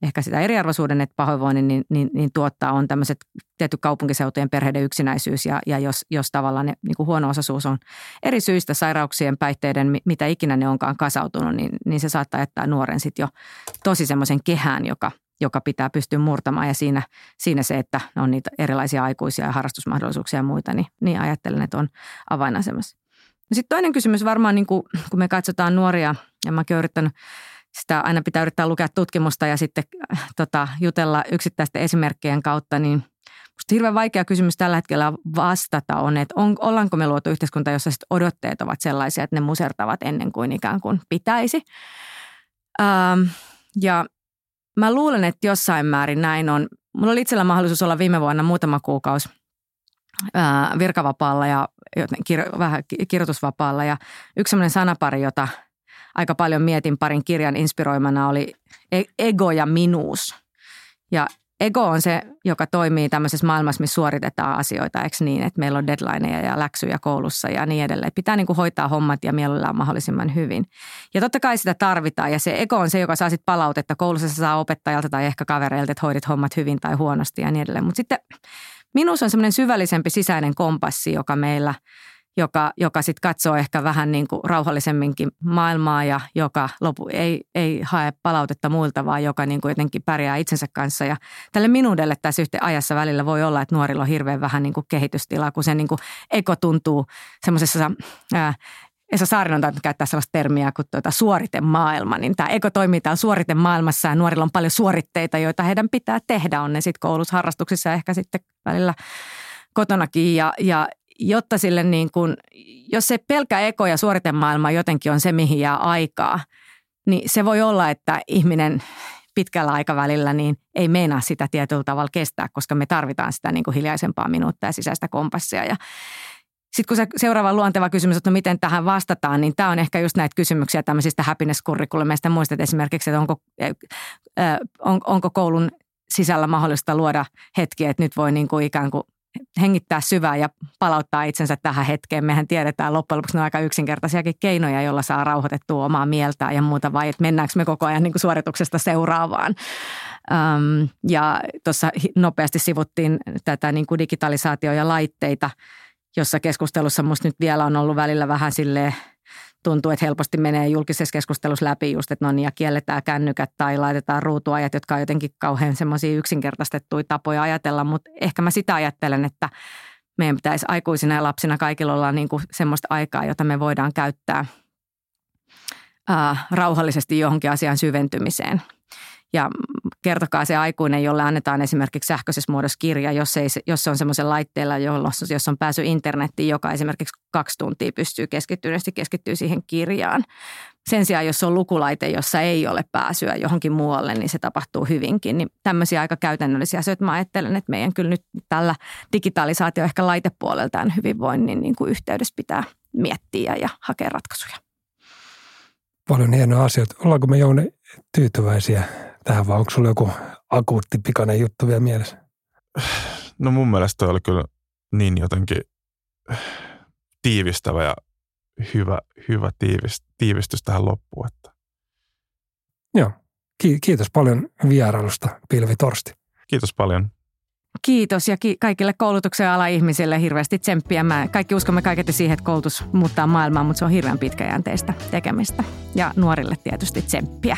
ehkä sitä eriarvoisuuden että pahoinvoinnin, niin, niin, niin tuottaa on tämmöiset tietty kaupunkiseutujen perheiden yksinäisyys ja, ja jos, jos tavallaan ne, niin kuin huono-osaisuus on eri syistä sairauksien, päihteiden, mitä ikinä ne onkaan kasautunut, niin, niin se saattaa jättää nuoren sitten jo tosi semmoisen kehään, joka, joka pitää pystyä murtamaan ja siinä, siinä se, että on niitä erilaisia aikuisia ja harrastusmahdollisuuksia ja muita, niin, niin ajattelen, että on avainasemassa. No sitten toinen kysymys varmaan, niin kuin, kun me katsotaan nuoria, ja mäkin olen yrittänyt sitä aina pitää yrittää lukea tutkimusta ja sitten äh, tota, jutella yksittäisten esimerkkien kautta, niin Musta hirveän vaikea kysymys tällä hetkellä vastata on, että on, ollaanko me luotu yhteiskunta, jossa sit odotteet ovat sellaisia, että ne musertavat ennen kuin ikään kuin pitäisi. Ähm, ja mä luulen, että jossain määrin näin on. Mulla oli itsellä mahdollisuus olla viime vuonna muutama kuukausi äh, virkavapaalla ja kir- vähän kirjoitusvapaalla. Ja yksi sellainen sanapari, jota – aika paljon mietin parin kirjan inspiroimana oli e-, ego ja minuus. Ja ego on se, joka toimii tämmöisessä maailmassa, missä suoritetaan asioita, eikö niin, että meillä on deadlineja ja läksyjä koulussa ja niin edelleen. Pitää niin kuin hoitaa hommat ja mielellään mahdollisimman hyvin. Ja totta kai sitä tarvitaan ja se ego on se, joka saa sitten palautetta. Koulussa saa opettajalta tai ehkä kavereilta, että hoidit hommat hyvin tai huonosti ja niin edelleen. Mutta sitten minuus on semmoinen syvällisempi sisäinen kompassi, joka meillä – joka, joka sitten katsoo ehkä vähän niin kuin rauhallisemminkin maailmaa ja joka lopu, ei, ei hae palautetta muilta, vaan joka niin kuin jotenkin pärjää itsensä kanssa. Ja tälle minuudelle tässä yhteen ajassa välillä voi olla, että nuorilla on hirveän vähän niin kuin kehitystilaa, kun se niin kuin eko tuntuu semmoisessa Esa Saarinen on käyttää sellaista termiä kuin tuota suoritemaailma, niin tämä eko toimii täällä suoritemaailmassa ja nuorilla on paljon suoritteita, joita heidän pitää tehdä, on ne sitten koulussa, harrastuksissa ja ehkä sitten välillä kotonakin ja, ja, jotta sille niin kuin, jos se pelkä eko ja suoritemaailma jotenkin on se, mihin jää aikaa, niin se voi olla, että ihminen pitkällä aikavälillä niin ei meinaa sitä tietyllä tavalla kestää, koska me tarvitaan sitä niin kuin hiljaisempaa minuuttia ja sisäistä kompassia. Ja sitten kun se seuraava luonteva kysymys, että no miten tähän vastataan, niin tämä on ehkä just näitä kysymyksiä tämmöisistä happiness curriculumeista. Muistat esimerkiksi, että onko, on, onko koulun sisällä mahdollista luoda hetkiä, että nyt voi niin kuin ikään kuin hengittää syvää ja palauttaa itsensä tähän hetkeen. Mehän tiedetään loppujen lopuksi on aika yksinkertaisiakin keinoja, joilla saa rauhoitettua omaa mieltään ja muuta, vai että mennäänkö me koko ajan niin kuin suorituksesta seuraavaan. Öm, ja tuossa nopeasti sivuttiin tätä niin kuin digitalisaatio ja laitteita, jossa keskustelussa musta nyt vielä on ollut välillä vähän silleen – tuntuu, että helposti menee julkisessa keskustelussa läpi just, että no niin, ja kielletään kännykät tai laitetaan ruutuajat, jotka on jotenkin kauhean semmoisia yksinkertaistettuja tapoja ajatella, mutta ehkä mä sitä ajattelen, että meidän pitäisi aikuisina ja lapsina kaikilla olla niin kuin semmoista aikaa, jota me voidaan käyttää ää, rauhallisesti johonkin asian syventymiseen – ja kertokaa se aikuinen, jolle annetaan esimerkiksi sähköisessä muodossa kirja, jos, ei, jos se on semmoisen laitteella, jos on pääsy internettiin, joka esimerkiksi kaksi tuntia pystyy keskittyneesti keskittyy siihen kirjaan. Sen sijaan, jos on lukulaite, jossa ei ole pääsyä johonkin muualle, niin se tapahtuu hyvinkin. Niin tämmöisiä aika käytännöllisiä asioita. Mä ajattelen, että meidän kyllä nyt tällä digitalisaatio ehkä laitepuoleltaan hyvinvoinnin niin kuin yhteydessä pitää miettiä ja hakea ratkaisuja. Paljon hienoja asioita. Ollaanko me Jouni tyytyväisiä tähän vai onko sulla joku akuutti pikainen juttu vielä mielessä? No mun mielestä oli kyllä niin jotenkin tiivistävä ja hyvä, hyvä tiivist, tiivistys tähän loppuun. Että. Joo, Kiitos paljon vierailusta, Pilvi Torsti. Kiitos paljon. Kiitos ja ki- kaikille koulutuksen ala ihmisille hirveästi tsemppiä. Mä kaikki uskomme kaiketi siihen, että koulutus muuttaa maailmaa, mutta se on hirveän pitkäjänteistä tekemistä. Ja nuorille tietysti tsemppiä.